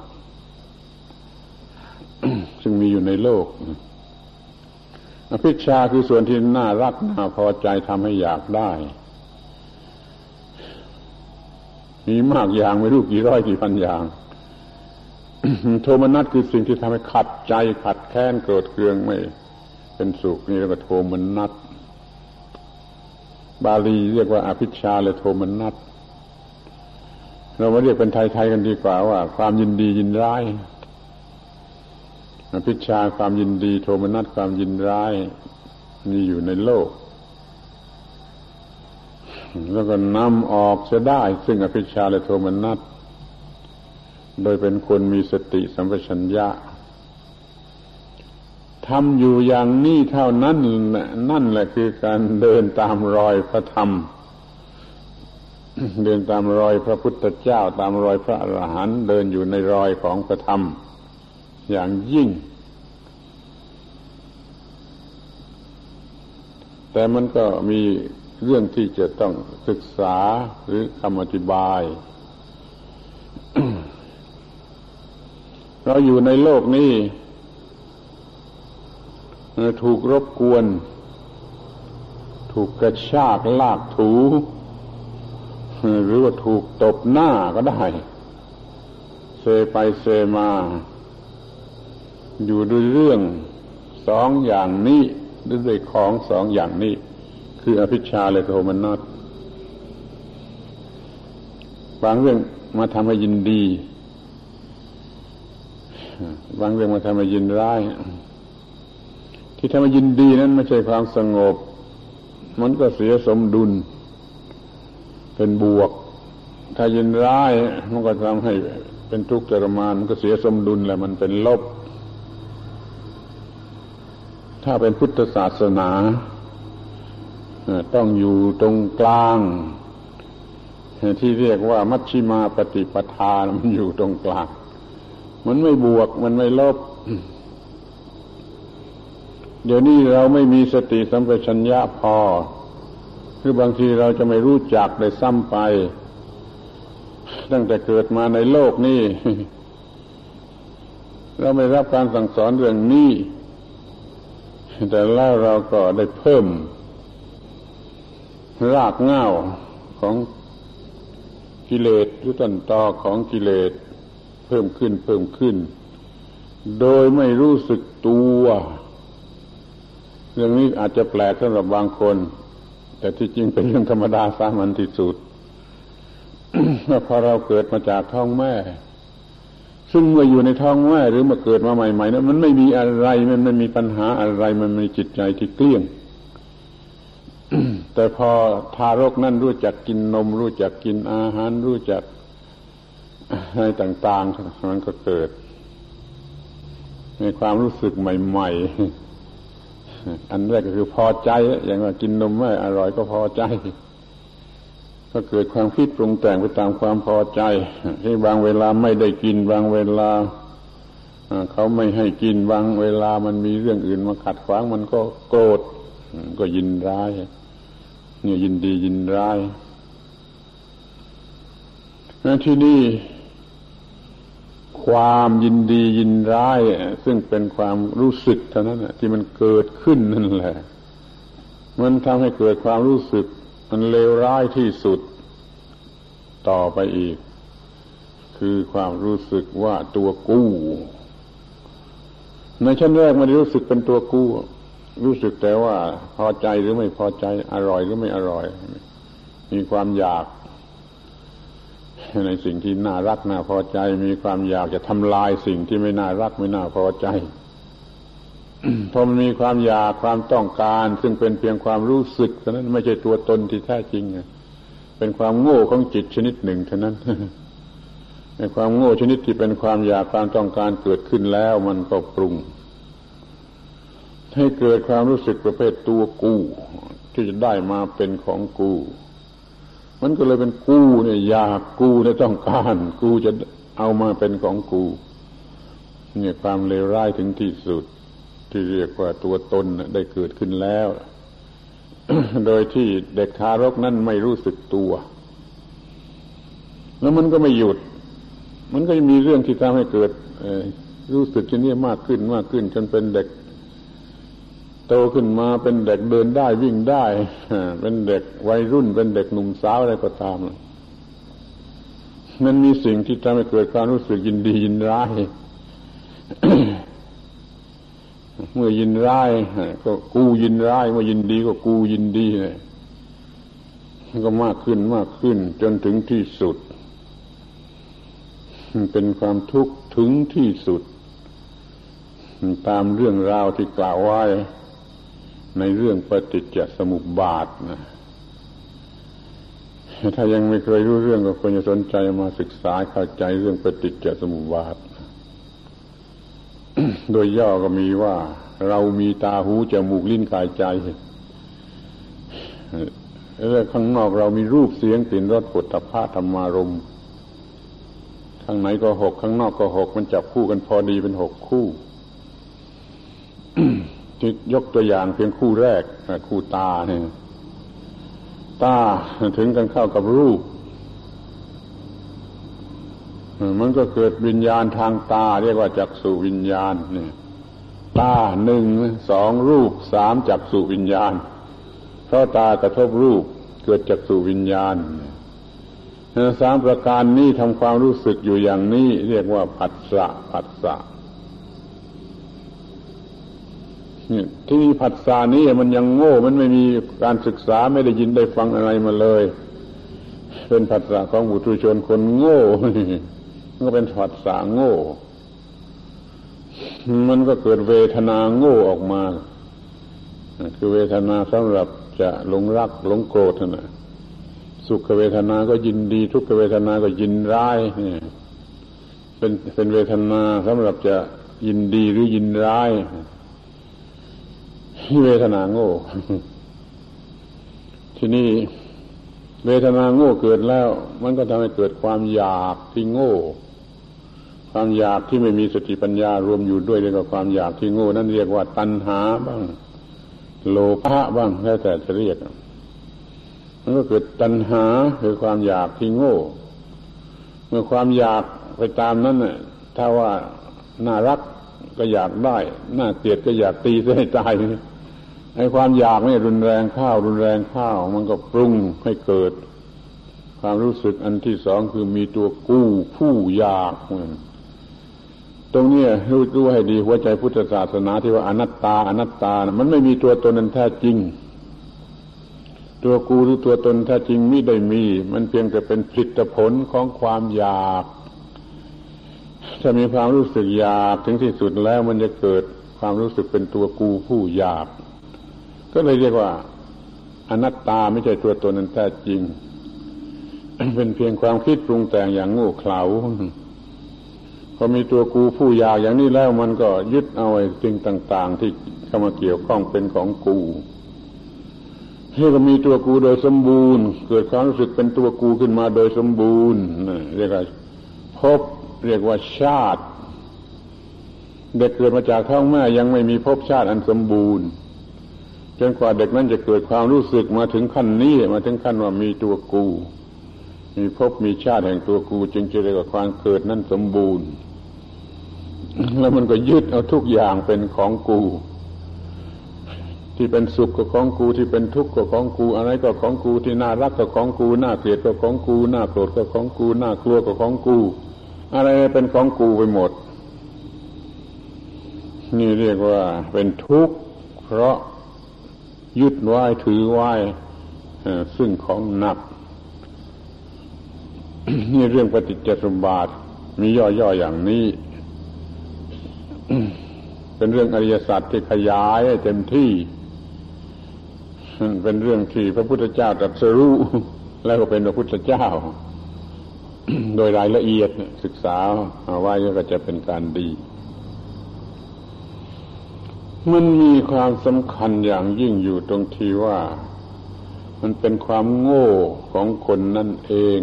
ซึ่งมีอยู่ในโลก อภิชาคือส่วนที่น่ารักน่าพอใจทำให้อยากได้ มีมากอย่างไม่รู้กี่ร้อยกี่พันอย่าง โทมนัสคือสิ่งที่ทำให้ขัดใจขัดแค้นโกรธเคืองไม่เป็นสุขนี่เรียกว่าโทมนัสบาลีเรียกว่าอภิชาและโทมนัสเรามาเรียกเป็นไทยๆกันดีกว่าว่า ความยินดียินร้ายอภิชาความยินดี โทมนัสความยินร้ายมีอยู่ในโลก แล้วก็นำออกจะได้ ซึ่งอภิชาและโทมนัสโดยเป็นคนมีสติสัมปชัญญะทำอยู่อย่างนี้เท่านั้นนั่นแหละคือการเดินตามรอยพระธรรม เดินตามรอยพระพุทธเจ้า ตามรอยพระอรหันต์เดินอยู่ในรอยของพระธรรม อย่างยิ่ง แต่มันก็มี เรื่องที่จะต้องศึกษาหรือคำอธิบาย เราอยู่ในโลกนี้ถูกรบกวน ถูกกระชากลากถู หรือว่าถูกตบหน้าก็ได้ เซไปเซมา อยู่ด้วยเรื่องสองอย่างนี้ด้วยของสองอย่างนี้ คืออภิชาและโทมนัสบางเรื่องมาทำให้ยินดี บางเรื่องมาทำให้ยินร้าย ที่ทำให้ยินดีนั้นไม่ใช่ความสงบ มันก็เสียสมดุล เป็นบวก ถ้ายินร้ายมันก็ทำให้เป็นทุกข์ทรมาน มันก็เสียสมดุลแหละมันเป็นลบ ถ้าเป็นพุทธศาสนา ต้องอยู่ตรงกลาง ที่เรียกว่ามัชชิมาปฏิปทามันอยู่ตรงกลาง มันไม่บวกมันไม่ลบ เดี๋ยวนี้เราไม่มีสติสัมปชัญญะพอ คือบางทีเราจะไม่รู้จักเลยซ้ำไป ตั้งแต่เกิดมาในโลกนี้ เราไม่รับการสั่งสอนเรื่องนี้ แต่แล้วเราก็ได้เพิ่ม รากเง้าของกิเลสหรือต้นตอของกิเลสเพิ่มขึ้นเพิ่มขึ้น โดยไม่รู้สึกตัว เรื่องนี้อาจจะแปลกสำหรับบางคน แต่ที่จริงเป็นเรื่องธรรมดาสามัญที่สุดว่าพอเราเกิดมาจากท้องแม่ ซึ่งเมื่ออยู่ในท้องแม่หรือมาเกิดมาใหม่ๆนั้นมันไม่มีอะไรมันไม่มีปัญหาอะไรมันมีจิตใจที่เกลี้ยง แต่พอทารกนั่นรู้จักกินนม รู้จักกินอาหาร รู้จักอะไรต่างๆมันก็เกิด ในความรู้สึกใหม่ ๆ อันแรกก็คือพอใจ อย่างว่ากินนมไม่อร่อยก็พอใจ ก็เกิดความคิดปรุงแต่งไปตามความพอใจ ที่บางเวลาไม่ได้กิน บางเวลาเขาไม่ให้กินบางเวลามันมีเรื่องอื่นมาขัดขวางมันก็โกรธก็ยินร้าย เนี่ยยินดียินร้ายที่นี่ความยินดียินร้าย ซึ่งเป็นความรู้สึกเท่านั้นที่มันเกิดขึ้นนั่นแหละ มันทำให้เกิดความรู้สึก มันเลวร้ายที่สุดต่อไปอีก คือความรู้สึกว่าตัวกู้ ในชั้นแรกมันรู้สึกเป็นตัวกู้ รู้สึกแต่ว่าพอใจหรือไม่พอใจอร่อยหรือไม่อร่อย มีความอยาก ในสิ่งที่น่ารักน่าพอใจ มีความอยากจะทำลายสิ่งที่ไม่น่ารักไม่น่าพอใจพอมันมีความอยากความต้องการ ซึ่งเป็นเพียงความรู้สึกเท่านั้นไม่ใช่ตัวตนที่แท้จริงเป็นความโง่ของจิตชนิดหนึ่งเท่านั้นในความโง่ชนิดที่เป็นความอยากความต้องการเกิดขึ้นแล้ว มันก็ปรุง ให้เกิดความรู้สึกประเภทตัวกู ที่จะได้มาเป็นของกู มันก็เลยเป็นกูเนี่ยอยากกูเนี่ยต้องการ กูจะเอามาเป็นของกูเนี่ยความเลวร้ายถึงที่สุด ที่เรียกว่าตัวตนได้เกิดขึ้นแล้ว โดยที่เด็กทารกนั้นไม่รู้สึกตัว แล้วมันก็ไม่หยุด มันก็มีเรื่องที่ทำให้เกิดรู้สึกชนี้มากขึ้นมากขึ้น จนเป็นเด็ก โตขึ้นมาเป็นเด็กเดินได้วิ่งได้ เป็นเด็กวัยรุ่น เป็นเด็กหนุ่มสาวอะไรก็ตามมันมีสิ่งที่ทำให้เกิดความรู้สึกยินดียินร้ายเมื่อยินร้ายก็กูยินร้าย เมื่อยินดีก็กูยินดีเลยก็มากขึ้นมากขึ้น จนถึงที่สุด เป็นความทุกข์ถึงที่สุด ตามเรื่องราวที่กล่าวไว้ ในเรื่องปฏิจจสมุปบาทนะถ้ายังไม่เคยรู้เรื่องก็ควรจะสนใจมาศึกษาเข้าใจเรื่องปฏิจจสมุปบาท โดยย่อก็มีว่า เรามีตาหูจมูกลิ้นกายใจแล้วข้างนอกเรามีรูปเสียงกลิ่นรสปุถะพาธรรมารมข้างไหนก็หกข้างนอกก็หกมันจับคู่กันพอดีเป็นหกคู่ ยกตัวอย่างเพียงคู่แรกคู่ตาเนี่ยตาถึงกันเข้ากับรูป มันก็เกิดวิญญาณทางตา เรียกว่าจักสุวิญญาณเนี่ยตาหนึ่งสองรูปสามจักสุวิญญาณ เพราะตากระทบรูปเกิดจักสุวิญญาณสามประการนี้ทำความรู้สึกอยู่อย่างนี้ เรียกว่าผัสสะผัสสะ ที่นี่ผัสสานี้มันยังโง่ มันไม่มีการศึกษาไม่ได้ยินได้ฟังอะไรมาเลย เป็นผัสสะของบุตรชนคนโง่ก็เป็นผัสสะโง่ มันก็เกิดเวทนาโง่ออกมา คือเวทนาสำหรับจะหลงรักหลงโกรธนะสุขเวทนาก็ยินดี ทุกขเวทนาก็ยินร้ายเป็นเป็นเวทนาสำหรับจะยินดีหรือยินร้าย เวทนาโง่ ที่นี้เวทนาโง่เกิดแล้ว มันก็ทำให้เกิดความอยากที่โง่ ความอยากที่ไม่มีสติปัญญารวมอยู่ด้วยเรียกว่าความอยากที่โง่ นั่นเรียกว่าตัณหาบ้าง โลภะบ้างแล้วแต่จะเรียก มันก็เกิดตัณหาคือความอยากที่โง่ เมื่อความอยากไปตามนั้นน่ะถ้าว่าน่ารักก็อยากได้ น่าเกลียดก็อยากตีให้ตาย ไอ้ความอยากนี่รุนแรงข้าวรุนแรงข้าว มันก็ปรุงให้เกิด ความรู้สึกอันที่สองคือมีตัวกู้ผู้อยากตรงนี้รู้รู้ให้ดีหัวใจพุทธศาสนาที่ว่าอนัตตาอนัตตานะมันไม่มีตัวตนนั้นแท้จริง ตัวกูหรือตัวตนแท้จริงไม่ได้มี มันเพียงแต่เป็นผลิตผลของความอยากถ้ามีความรู้สึกอยากถึงที่สุดแล้วมันจะเกิดความรู้สึกเป็นตัวกูผู้อยาก ก็เลยเรียกว่า อนัตตาไม่ใช่ตัวตนนั้นแท้จริง เป็นเพียงความคิดปรุงแต่งอย่างง่เขลาพอมีตัวกูผู้อยากอย่างนี้แล้วมันก็ยึดเอาไอ้สิ่งต่าง ๆ ที่เข้ามาเกี่ยวข้องเป็นของกูที่ก็มีตัวกูโดยสมบูรณ์ เกิดความรู้สึกเป็นตัวกูขึ้นมาโดยสมบูรณ์เรียกว่าพบเรียกว่าชาติ เด็กเกิดมาจากท้องแม่ยังไม่มีภพชาติอันสมบูรณ์ จนกว่าเด็กนั้นจะเกิดความรู้สึกมาถึงขั้นนี้มาถึงขั้นว่ามีตัวกู มีภพมีชาติแห่งตัวกู จึงจะเรียกว่าความเกิดนั้นสมบูรณ์ แล้วมันก็ยึดเอาทุกอย่างเป็นของกู ที่เป็นสุขก็ของกูที่เป็นทุกข์ก็ของกู อะไรก็ของกูที่น่ารักก็ของกูน่าเกลียดก็ของกูน่าโกรธก็ของกูน่ากลัวก็ของกู อะไรเป็นของกูไปหมด นี่เรียกว่าเป็นทุกข์เพราะ ยึดไว้ถือไว้ซึ่งของหนัก นี่เรื่องปฏิจจสมบาทมีย่อๆอย่างนี้ เป็นเรื่องอริยสัจที่ขยายเต็มที่เป็นเรื่องที่พระพุทธเจ้าตรัสรู้แล้วก็เป็นพระพุทธเจ้า โดยรายละเอียดศึกษาเอาไว้ก็จะเป็นการดี มันมีความสำคัญอย่างยิ่งอยู่ตรงที่ว่า มันเป็นความโง่ของคนนั่นเอง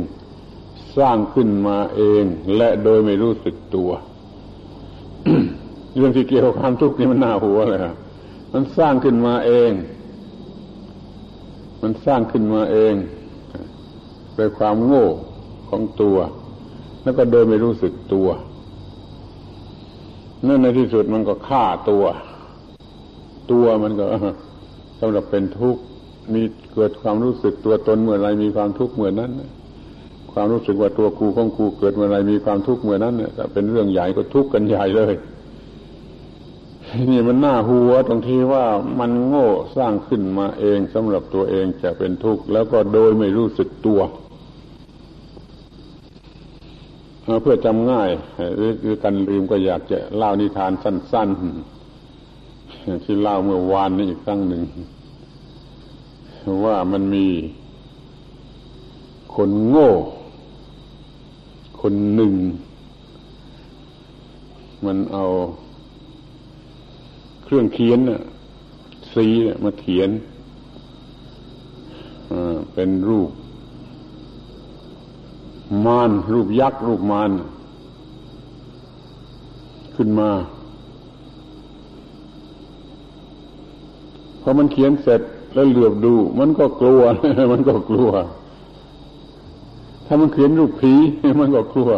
สร้างขึ้นมาเองและโดยไม่รู้สึกตัว เรื่องที่เกี่ยวกับความทุกข์นี่มันน่าหัวเลยมันสร้างขึ้นมาเอง มันสร้างขึ้นมาเองโดยความโง่ของตัว แล้วก็โดยไม่รู้สึกตัวนั่นในที่สุดมันก็ฆ่าตัว ตัวมันก็สำหรับเป็นทุกข์มีเกิดความรู้สึกตัวตนเมื่อไรมีความทุกข์เมื่อนั้นความรู้สึกว่าตัวกูของกูเกิดเมื่อไรมีความทุกข์เมื่อนั้นเนี่ยเป็นเรื่องใหญ่ก็ทุกข์กันใหญ่เลยนี่มันน่าหัวตรงที่ว่ามันโง่สร้างขึ้นมาเองสำหรับตัวเองจะเป็นทุกข์แล้วก็โดยไม่รู้สึกตัวเพื่อจำง่ายหรือกันลืมก็อยากจะเล่านิทานสั้น ๆ ที่เล่าเมื่อวานนี้อีกครั้งหนึ่ง ว่ามันมีคนโง่ คนหนึ่ง มันเอาเครื่องเขียนสีมาเขียนเป็นรูปมานรูปยักษ์รูปมานขึ้นมา พอมันเขียนเสร็จแล้วเหลือบดู มันก็กลัว มันก็กลัว ถ้ามันเขียนรูปผีมันก็กลัว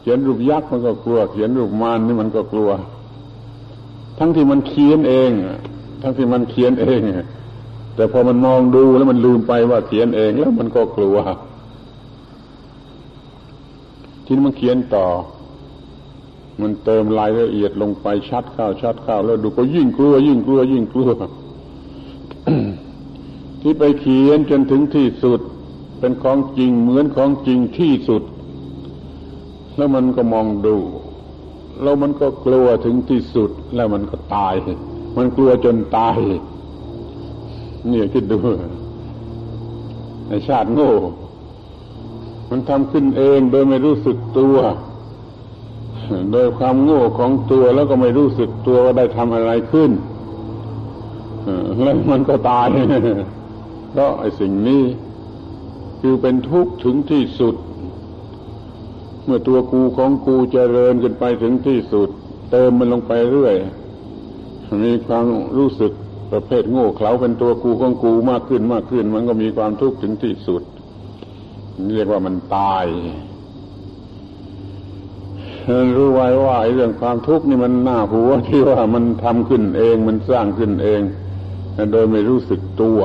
เขียนรูปยักษ์มันก็กลัว เขียนรูปมารนี่มันก็กลัว ทั้งที่มันเขียนเอง ทั้งที่มันเขียนเอง แต่พอมันมองดูแล้วมันลืมไปว่าเขียนเองแล้วมันก็กลัว ทีนี้มันเขียนต่อ มันเติมรายละเอียดลงไปชัดเข้าชัดเข้าแล้วดูก็ยิ่งกลัว ยิ่งกลัว ยิ่งกลัว ที่ไปเขียนจนถึงที่สุด เป็นของจริงเหมือนของจริงที่สุด แล้วมันก็มองดู แล้วมันก็กลัวถึงที่สุด แล้วมันก็ตาย มันกลัวจนตายเนี่ยคิดดูในชาติโง่ มันทำขึ้นเองโดยไม่รู้สึกตัว โดยความโง่ของตัวแล้วก็ไม่รู้สึกตัวว่าได้ทำอะไรขึ้น แล้วมันก็ตายเพราะไอ้สิ่งนี้คือเป็นทุกข์ถึงที่สุด เมื่อตัวกูของกูเจริญขึ้นไปถึงที่สุด เติมมันลงไปเรื่อย มีความรู้สึกประเภทโง่เขลาเป็นตัวกูของกูมากขึ้นมากขึ้น มันก็มีความทุกข์ถึงที่สุดเรียกว่ามันตายรู้ไว้ว่าเรื่องความทุกข์นี่มันหน้าหัวที่ว่ามันทำขึ้นเอง มันสร้างขึ้นเอง โดยไม่รู้สึกตัว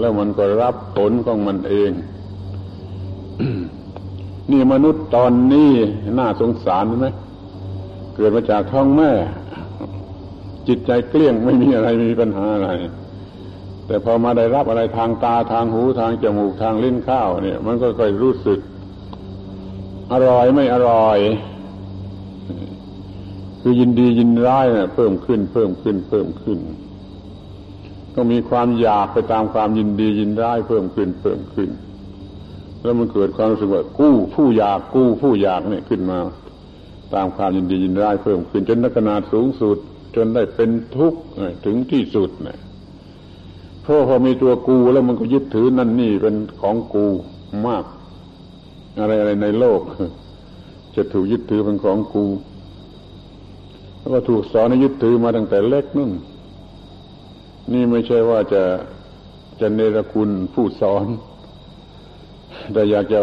แล้วมันก็รับผลของมันเอง นี่มนุษย์ตอนนี้น่าสงสารไหมเกิดมาจากท้องแม่ จิตใจเกลี้ยงไม่มีอะไรมีปัญหาอะไร แต่พอมาได้รับอะไรทางตาทางหูทางจมูกทางลิ้นข้าวเนี่ย มันก็ค่อยรู้สึก อร่อยไม่อร่อย คือยินดียินร้ายเนี่ยเพิ่มขึ้นเพิ่มขึ้นเพิ่มขึ้น ก็มีความอยากไปตามความยินดียินร้ายเพิ่มขึ้นเพิ่มขึ้น แล้วมันเกิดความรู้สึกว่ากู้ผู้อยากกู้ผู้อยากเนี่ยขึ้นมา ตามความยินดียินร้ายเพิ่มขึ้น จนขนาดสูงสุด จนได้เป็นทุกข์ถึงที่สุดเนี่ยเพราะพอมีตัวกูแล้วมันก็ยึดถือนั่นนี่เป็นของกูมาก อะไรอะไรในโลก จะถูกยึดถือเป็นของกูแล้วก็ถูกสอนให้ยึดถือมาตั้งแต่เล็กนู่น นี่ไม่ใช่ว่าจะจะเนรคุณผู้สอน แต่อยากจะ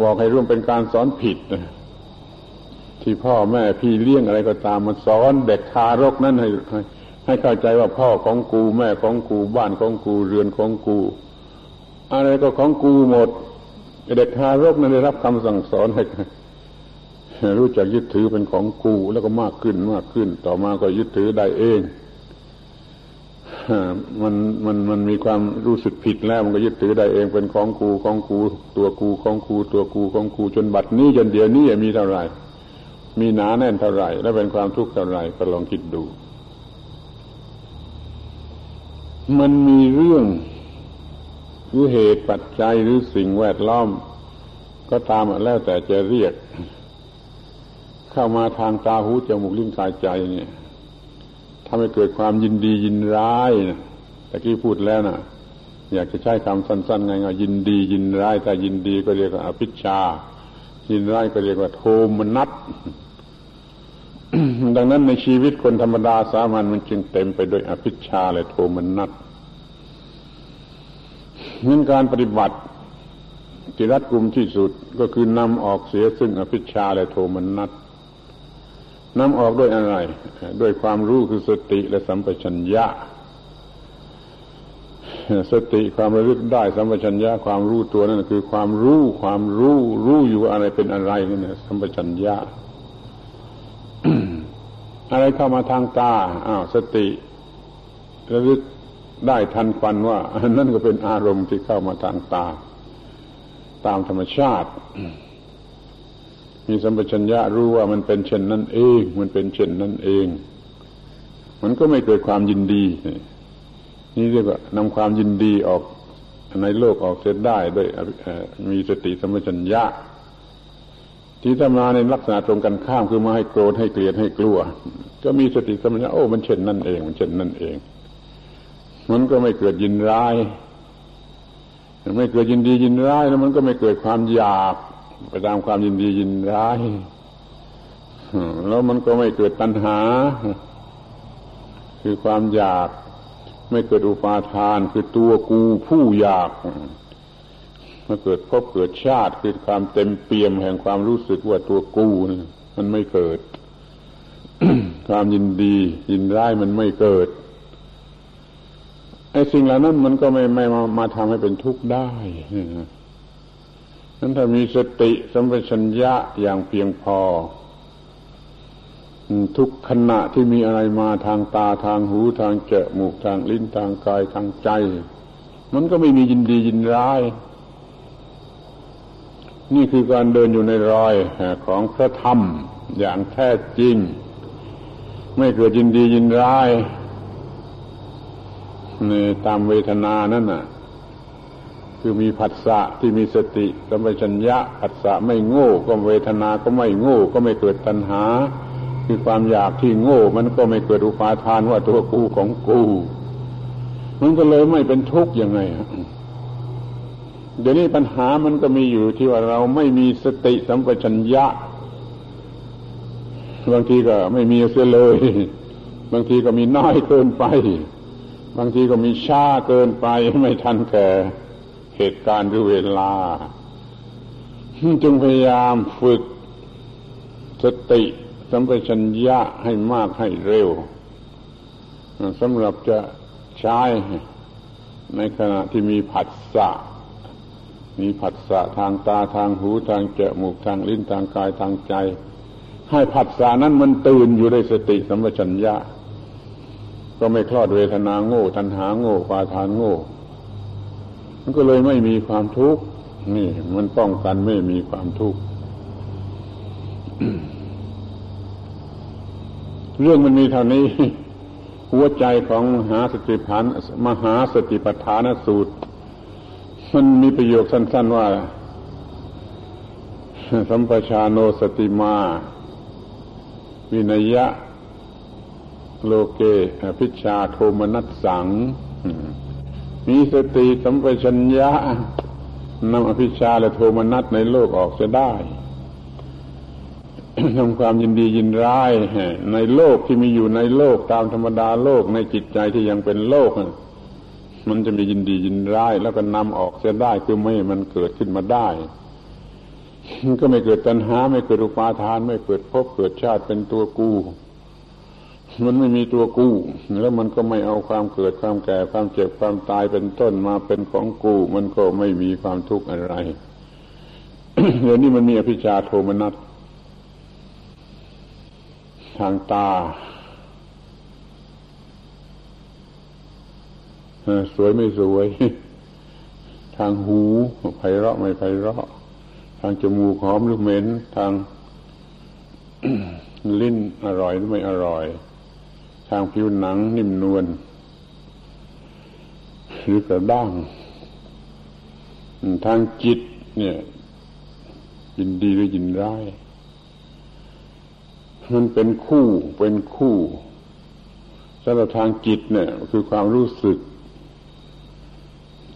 บอกให้ร่วมเป็นการสอนผิดที่พ่อแม่พี่เลี้ยงอะไรก็ตามมาสอนเด็กทารกนั้นให้ให้เข้าใจว่าพ่อของกูแม่ของกูบ้านของกูเรือนของกู อะไรก็ของกูหมดเด็กทารกนั้นได้รับคำสั่งสอนให้รู้จักยึดถือเป็นของกูแล้วก็มากขึ้นมากขึ้น ต่อมาก็ยึดถือได้เอง มันมันมันมีความรู้สึกผิดแล้วมันก็ยึดถือได้เองเป็นของกูของกูตัวกูของกูตัวกูของกูจนบัตรนี้จนเดียวนี้มีเท่าไหร่ มีหนาแน่นเท่าไหร่ และเป็นความทุกข์เท่าไหร่ก็ลองคิดดู มันมีเรื่องหรือเหตุปัจจัยหรือสิ่งแวดล้อม ก็ตามแล้วแต่จะเรียก เข้ามาทางตาหูจมูกลิ้นกายใจเนี่ย ทำให้เกิดความยินดียินร้ายนะต่กี้พูดแล้วนะอยากจะใช้คำสั้นๆไงๆยินดียินร้ายแต่ยินดีก็เรียกว่าอภิชายินร้ายก็เรียกว่าโทมนัสดังนั้นในชีวิตคนธรรมดาสามัญมันจึงเต็มไปด้วยอภิชาและโทมนัสนั่นการปฏิบัติที่รัดกุมที่สุดก็คือนำออกเสียซึ่งอภิชาและโทมนัส นำออกด้วยอะไร ด้วยความรู้คือสติและสัมปชัญญะ สติความระลึกได้สัมปชัญญะความรู้ตัวนั่นคือความรู้ความรู้รู้อยู่อะไรเป็นอะไรนี่นะสัมปชัญญะ อะไรเข้ามาทางตาอ้าวสติระลึกได้ทันควันว่า นั่นก็เป็นอารมณ์ที่เข้ามาทางตา ตามธรรมชาติ มีสัมปชัญญะรู้ว่ามันเป็นเช่นนั้นเอง มันเป็นเช่นนั้นเอง มันก็ไม่เกิดความยินดี นี่เรียกว่านำความยินดีออกในโลกออกเสียได้ด้วยมีสติสัมปชัญญะ ที่ถ้ามาในลักษณะตรงกันข้ามคือมาให้โกรธให้เกลียดให้กลัว ก็มีสติสัมปชัญญะโอ้มันเช่นนั่นเอง มันเช่นนั่นเอง มันก็ไม่เกิดยินร้ายไม่เกิดยินดียินร้ายแล้วมันก็ไม่เกิดความอยาก ไปตามความยินดียินร้ายแล้วมันก็ไม่เกิดตัณหา คือความอยาก ไม่เกิดอุปาทาน คือตัวกูผู้อยากมื่อเกิดพบเกิดชาติคือความเต็มเปี่ยมแห่งความรู้สึกว่าตัวกูมันไม่เกิด ความยินดี ยินร้ายมันไม่เกิดไอ้สิ่งเหล่านั้นมันก็ไม่ไม่มามาทำให้เป็นทุกข์ได้ นั้นถ้ามีสติสัมปชัญญะอย่างเพียงพอ ทุกขณะที่มีอะไรมาทางตาทางหูทางเจมูกทางลิ้นทางกายทางใจ มันก็ไม่มียินดียินร้าย นี่คือการเดินอยู่ในรอยของพระธรรมอย่างแท้จริง ไม่เกิดยินดียินร้ายในตามเวทนานั่นน่ะ คือมีผัสสะที่มีสติสัมปชัญญะผัสสะไม่โง่ก็เวทนาก็ไม่โง่ก็ไม่เกิดตัณหา คือความอยากที่โง่ มันก็ไม่เกิดอุปาทานว่าตัวกูของกูมันก็เลยไม่เป็นทุกข์ยังไงเดี๋ยวนี้ปัญหามันก็มีอยู่ที่ว่าเราไม่มีสติสัมปชัญญะบางทีก็ไม่มีเสียเลย บางทีก็มีน้อยเกินไป บางทีก็มีช้าเกินไปไม่ทันแก่ เหตุการณ์หรือเวลา จึงพยายามฝึกสติสัมปชัญญะให้มากให้เร็วสำหรับจะใช้ในขณะที่มีผัสสะ มีผัสสะทางตาทางหูทางจมูกทางลิ้นทางกายทางใจ ให้ผัสสะนั้นมันตื่นอยู่ในสติสัมปชัญญะ ก็ไม่คลอดเวทนาโง่ทันหาโง่ปาทานโง่ มันก็เลยไม่มีความทุกข์นี่ มันป้องกันไม่มีความทุกข์เรื่องมันมีเท่านี้ หัวใจของมหาสติพันมหาสติปัฏฐานสูตร มันมีประโยคสั้น ๆว่า สัมปชาโนสติมา วินยะ โลเกพิชาโทมนัสสัง มีสติสัมปชัญญะนำอภิชาและโทมนัสในโลกออกจะได้ทำความยินดียินร้ายในโลกที่มีอยู่ในโลกตามธรรมดาโลกในจิตใจที่ยังเป็นโลก มันจะมียินดียินร้าย แล้วก็นำออกเสียได้คือไม่มันเกิดขึ้นมาได้ก็ไม่เกิดตัณหา ไม่เกิดอุปาทาน ไม่เกิดภพเกิดชาติเป็นตัวกู มันไม่มีตัวกู้แล้วมันก็ไม่เอาความเกิดความแก่ความเจ็บความตายเป็นต้นมาเป็นของกู้มันก็ไม่มีความทุกข์อะไรเดี๋ยวนี้มันมีอภิชาโทมนัสทางตาสวยไม่สวย ทางหูไพเราะไม่ไพเราะ ทางจมูกหอมหรือเหม็น ทางลิ้นอร่อยหรือไม่อร่อย ทางผิวหนังนิ่มนวลหรือกระด้าง ทางจิต เนี่ย ยินดีหรือยินร้ายมันเป็นคู่เป็นคู่สำหรับทางจิตเนี่ย คือความรู้สึก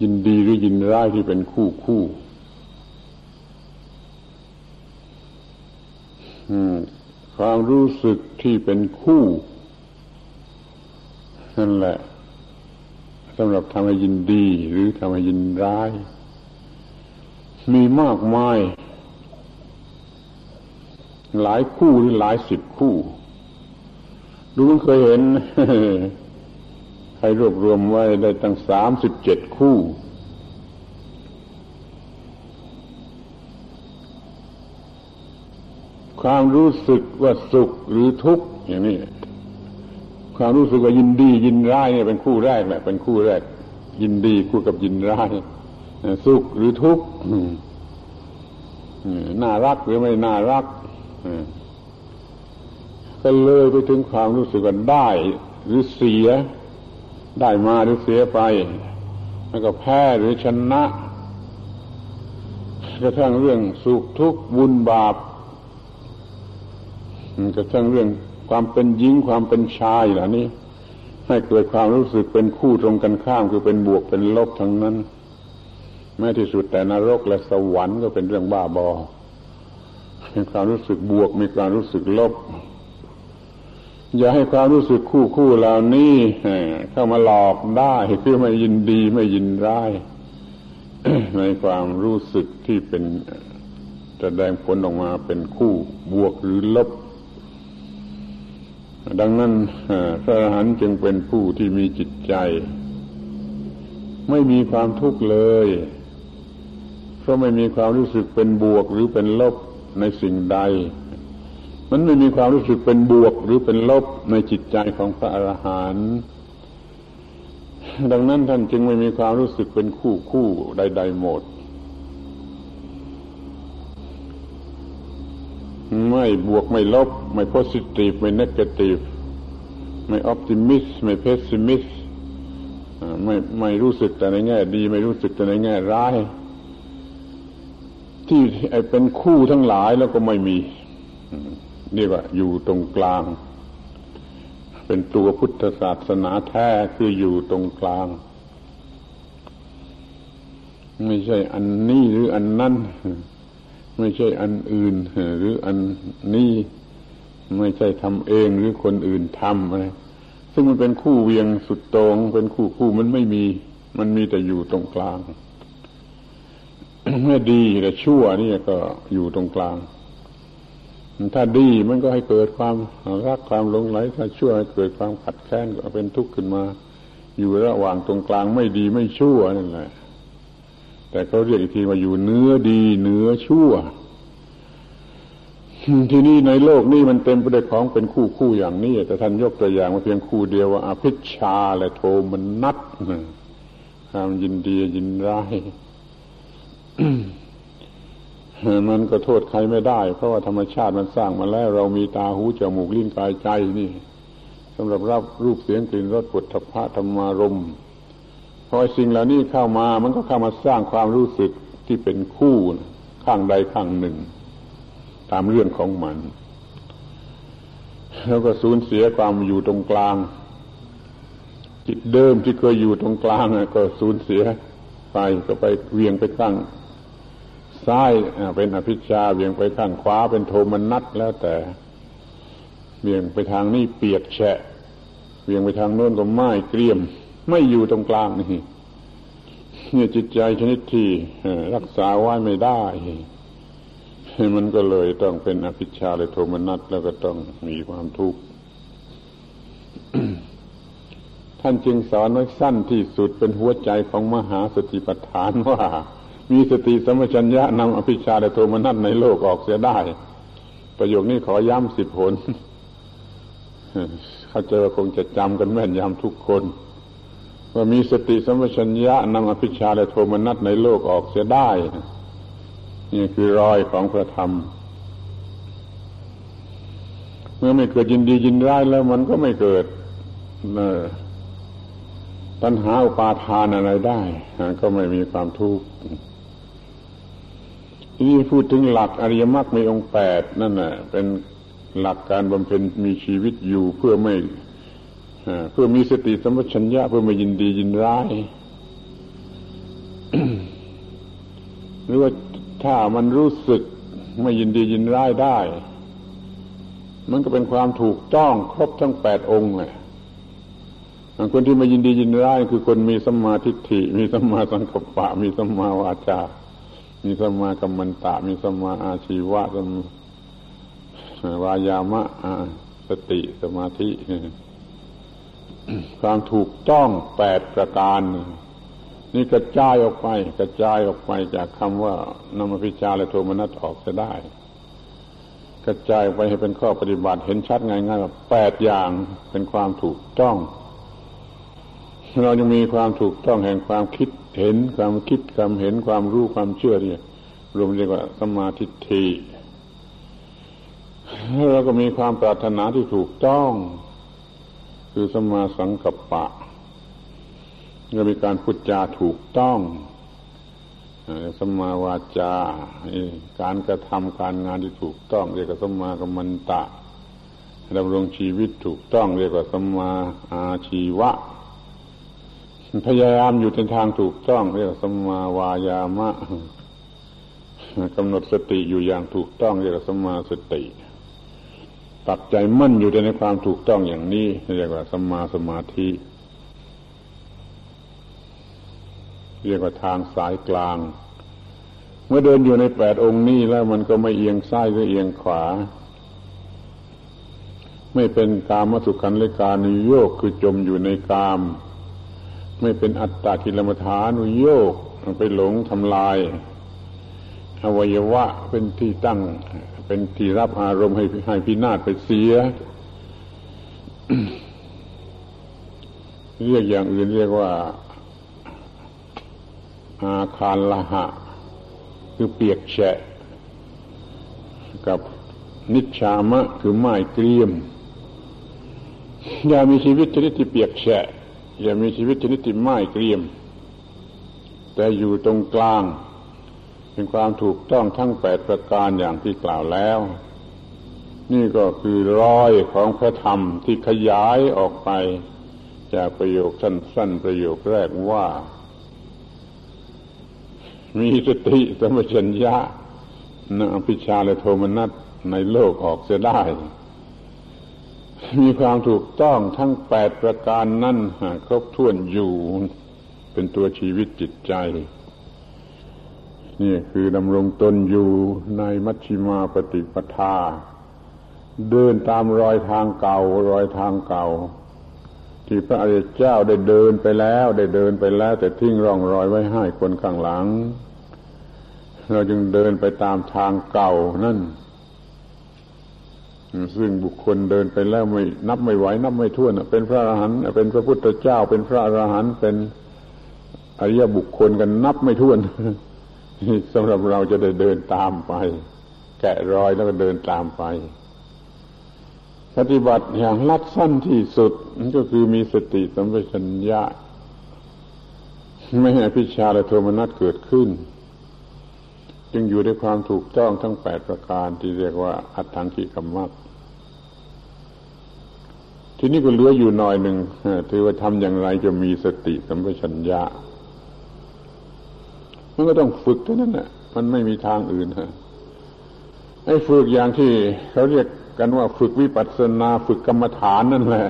ยินดีหรือยินร้ายที่เป็นคู่คู่ความรู้สึกที่เป็นคู่ นั่นแหละสำหรับทำให้ยินดีหรือทำให้ยินร้าย มีมากมาย หลายคู่หรือหลายสิบคู่ ดูมันเคยเห็นใครรวบรวมไว้ได้ตั้งสามสิบเจ็ดคู่ ความรู้สึกว่าสุขหรือทุกข์อย่างนี้ ความรู้สึกว่ายินดียินร้ายเนี่ยเป็นคู่แรกแหละเป็นคู่แรก ยินดีคู่กับยินร้ายสุขหรือทุกข์น่ารักหรือไม่น่ารักก็เลยไปถึงความรู้สึกว่าได้ หรือเสีย ได้มาหรือเสียไป แล้วก็แพ้หรือชนะกระทั่งเรื่องสุขทุกข์บุญบาปกระทั่งเรื่อง ความเป็นหญิงความเป็นชายเหล่านี้ ให้เกิดความรู้สึกเป็นคู่ตรงกันข้ามคือเป็นบวกเป็นลบทั้งนั้น แม้ที่สุดแต่นรกและสวรรค์ก็เป็นเรื่องบ้าบอมีความรู้สึกบวกมีความรู้สึกลบ อย่าให้ความรู้สึกคู่คู่เหล่านี้เข้ามาหลอกได้คือไม่ยินดีไม่ยินร้ายในความรู้สึกที่เป็นแสดงผลออกมาเป็นคู่บวกหรือลบ ดังนั้นพระอรหันต์จึงเป็นผู้ที่มีจิตใจ ไม่มีความทุกข์เลย เพราะไม่มีความรู้สึกเป็นบวกหรือเป็นลบในสิ่งใด มันไม่มีความรู้สึกเป็นบวกหรือเป็นลบในจิตใจของพระอรหันต์ดังนั้นท่านจึงไม่มีความรู้สึกเป็นคู่คู่ใด ๆ หมด ไม่บวกไม่ลบ ไม่ positive ไม่ negative ไม่ optimist ไม่ pessimistไม่ไม่รู้สึกแต่ในแง่ดี ไม่รู้สึกแต่ในแง่ร้าย ที่ไอเป็นคู่ทั้งหลายแล้วก็ไม่มีนี่ว่าอยู่ตรงกลาง เป็นตัวพุทธศาสนาแท้คืออยู่ตรงกลาง ไม่ใช่อันนี้หรืออันนั้น ไม่ใช่อันอื่น หรืออันนี้ไม่ใช่ทำเองหรือคนอื่นทำอะไรซึ่งมันเป็นคู่เวียงสุดตรง เป็นคู่คู่มันไม่มี มันมีแต่อยู่ตรงกลางเมื่อดีแต่ชั่วนี่ก็อยู่ตรงกลาง ถ้าดีมันก็ให้เกิดความรักความหลงไหล ถ้าชั่วให้เกิดความขัดแค้นก็เป็นทุกข์ขึ้นมา อยู่ระหว่างตรงกลางไม่ดีไม่ชั่วนั่นแหละ แต่เขาเรียกอีกทีว่าอยู่เนื้อดีเนื้อชั่ว ที่นี่ในโลกนี้มันเต็มไปด้วยของเป็นคู่คู่อย่างนี้ แต่ท่านยกตัวอย่างมาเพียงคู่เดียวว่าอภิชาและโทมันนัดความยินดียินร้ายมันก็โทษใครไม่ได้ เพราะว่าธรรมชาติมันสร้างมาแล้ว เรามีตาหูจมูกลิ้นกายใจนี่สำหรับรับรูปเสียงกลิ่นรสปุถะพระธรรมารมณ์ พอสิ่งเหล่านี้เข้ามามันก็เข้ามาสร้างความรู้สึกที่เป็นคู่ข้างใดข้างหนึ่ง ตามเรื่องของมัน แล้วก็สูญเสียความอยู่ตรงกลาง จิตเดิมที่เคยอยู่ตรงกลางก็สูญเสียไปก็ไปเวียงไปข้างซ้ายเป็นอภิชาเวียงไปข้างขวาเป็นโทมนัสแล้วแต่เวียงไปทางนี้เปียกแฉะเวียงไปทางโน้นก็ไม้เกลียม ไม่อยู่ตรงกลางนี่เนี่ยจิตใจชนิดที่รักษาไว้ไม่ได้ มันก็เลยต้องเป็นอภิชาเลยโทมนัสแล้วก็ต้องมีความทุกข์ท่านจึงสอนไว้สั้นที่สุดเป็นหัวใจของมหาสติปัฏฐานว่า มีสติสมัชัญญะนำอภิชาและโทมนัสในโลกออกเสียได้ ประโยคนี้ขอย้ำสิบผลเข้าเจอคงจะจำกันแม่นยำทุกคน ว่ามีสติสัมปชัญญะนำอภิชาและโทมนัสในโลกออกเสียได้ นี่คือรอยของพระธรรม เมื่อไม่เกิดยินดียินร้ายแล้วมันก็ไม่เกิดตัณหาอุปาทานอะไรได้ ก็ไม่มีความทุกข์ที่พูดถึงหลักอริยมรรคมีองค์แปดนั่นแหะเป็นหลักการบำเพ็ญมีชีวิตอยู่เพื่อไม่ เพื่อมีสติสัมปชัญญะเพื่อไม่ยินดียินร้าย หรือว่าถ้ามันรู้สึกไม่ยินดียินร้ายได้ มันก็เป็นความถูกต้องครบทั้งแปดองค์เลยคนที่มายินดียินร้ายคือคนมีสัมมาทิฏฐิ มีสัมมาสังกัปปะ มีสัมมาวาจา มีสัมมากัมมันตะ มีสัมมาอาชีวะสัมวายามะสติสมาธิ ความถูกต้องแปดประการ นี่กระจายออกไป กระจายออกไปจากคำว่านามพิชาและโทมนัสออกจะได้ กระจายไปให้เป็นข้อปฏิบัติเห็นชัดง่ายๆว่าแปดอย่างเป็นความถูกต้องเรายังมีความถูกต้องแห่งความคิดเห็นความคิดความเห็นความรู้ความเชื่อเนี่ยรวมเรียกว่าสมาธิทีเราก็มีความปรารถนาที่ถูกต้อง คือสมาสังกัปปะก็มีการพูดจาถูกต้องสมาวาจาการกระทำการงานที่ถูกต้องเรียกว่าสมากัมมันตะดำรงชีวิตถูกต้องเรียกว่าสมาอาชีวะ พยายามอยู่ในทางถูกต้อง เรียกว่าสมาวายามะกำหนดสติอยู่อย่างถูกต้อง เรียกว่าสมาสติ ตัดใจมั่นอยู่ในความถูกต้องอย่างนี้เรียกว่าสมาสมาธิ เรียกว่าทางสายกลาง เมื่อเดินอยู่ในแปดองค์นี้แล้วมันก็ไม่เอียงซ้ายหรือเอียงขวา ไม่เป็นกามสุขันเลกานุโยกคือจมอยู่ในกาม ไม่เป็นอัตตากิลมฐานุโยกไปหลงทำลาย อวัยวะเป็นที่ตั้ง เป็นที่รับอารมณ์ให้ให้พินาศไปเสีย เรียกอย่างอื่นเรียกว่า อาคารละหะ คือเปียกแฉะ กับนิชามะคือไม้เกรียม อย่ามีชีวิตชนิดที่เปียกแฉะ อย่ามีชีวิตชนิดที่ไม้เกรียม แต่อยู่ตรงกลาง เป็นความถูกต้องทั้งแปดประการอย่างที่กล่าวแล้ว นี่ก็คือรอยของพระธรรมที่ขยายออกไป จากประโยคสั้นๆประโยคแรกว่า มีสติสมัชัญญะนอภิชาและโทมนัสในโลกออกจะได้ มีความถูกต้องทั้งแปดประการนั่นครบถ้วนอยู่ เป็นตัวชีวิตจิตใจ นี่คือดำรงตนอยู่ในมัชชิมาปฏิปทา เดินตามรอยทางเก่ารอยทางเก่า ที่พระอริยเจ้าได้เดินไปแล้ว ได้เดินไปแล้ว แต่ทิ้งร่องรอยไว้ให้คนข้างหลัง เราจึงเดินไปตามทางเก่านั่นซึ่งบุคคลเดินไปแล้วไม่นับไม่ไหวนับไม่ถ้วนเป็นพระอรหันต์เป็นพระพุทธเจ้า เป็นพระอรหันต์เป็นอริยบุคคลกันนับไม่ถ้วน สำหรับเราจะได้เดินตามไป แกะรอยแล้วก็เดินตามไป ปฏิบัติอย่างลัดสั้นที่สุดก็คือมีสติสัมปชัญญะ ไม่ให้พิชาและโทมนัสเกิดขึ้น จึงอยู่ในความถูกต้องทั้งแปดประการที่เรียกว่าอัตถังกิกรรมักทีนี้ก็เหลืออยู่หน่อยหนึ่งถือว่าทำอย่างไรจะมีสติสัมปชัญญะ มันก็ต้องฝึกเท่านั้นแหละมันไม่มีทางอื่นฮะไอ้ฝึกอย่างที่เขาเรียกกันว่าฝึกวิปัสสนาฝึกกรรมฐานนั่นแหละ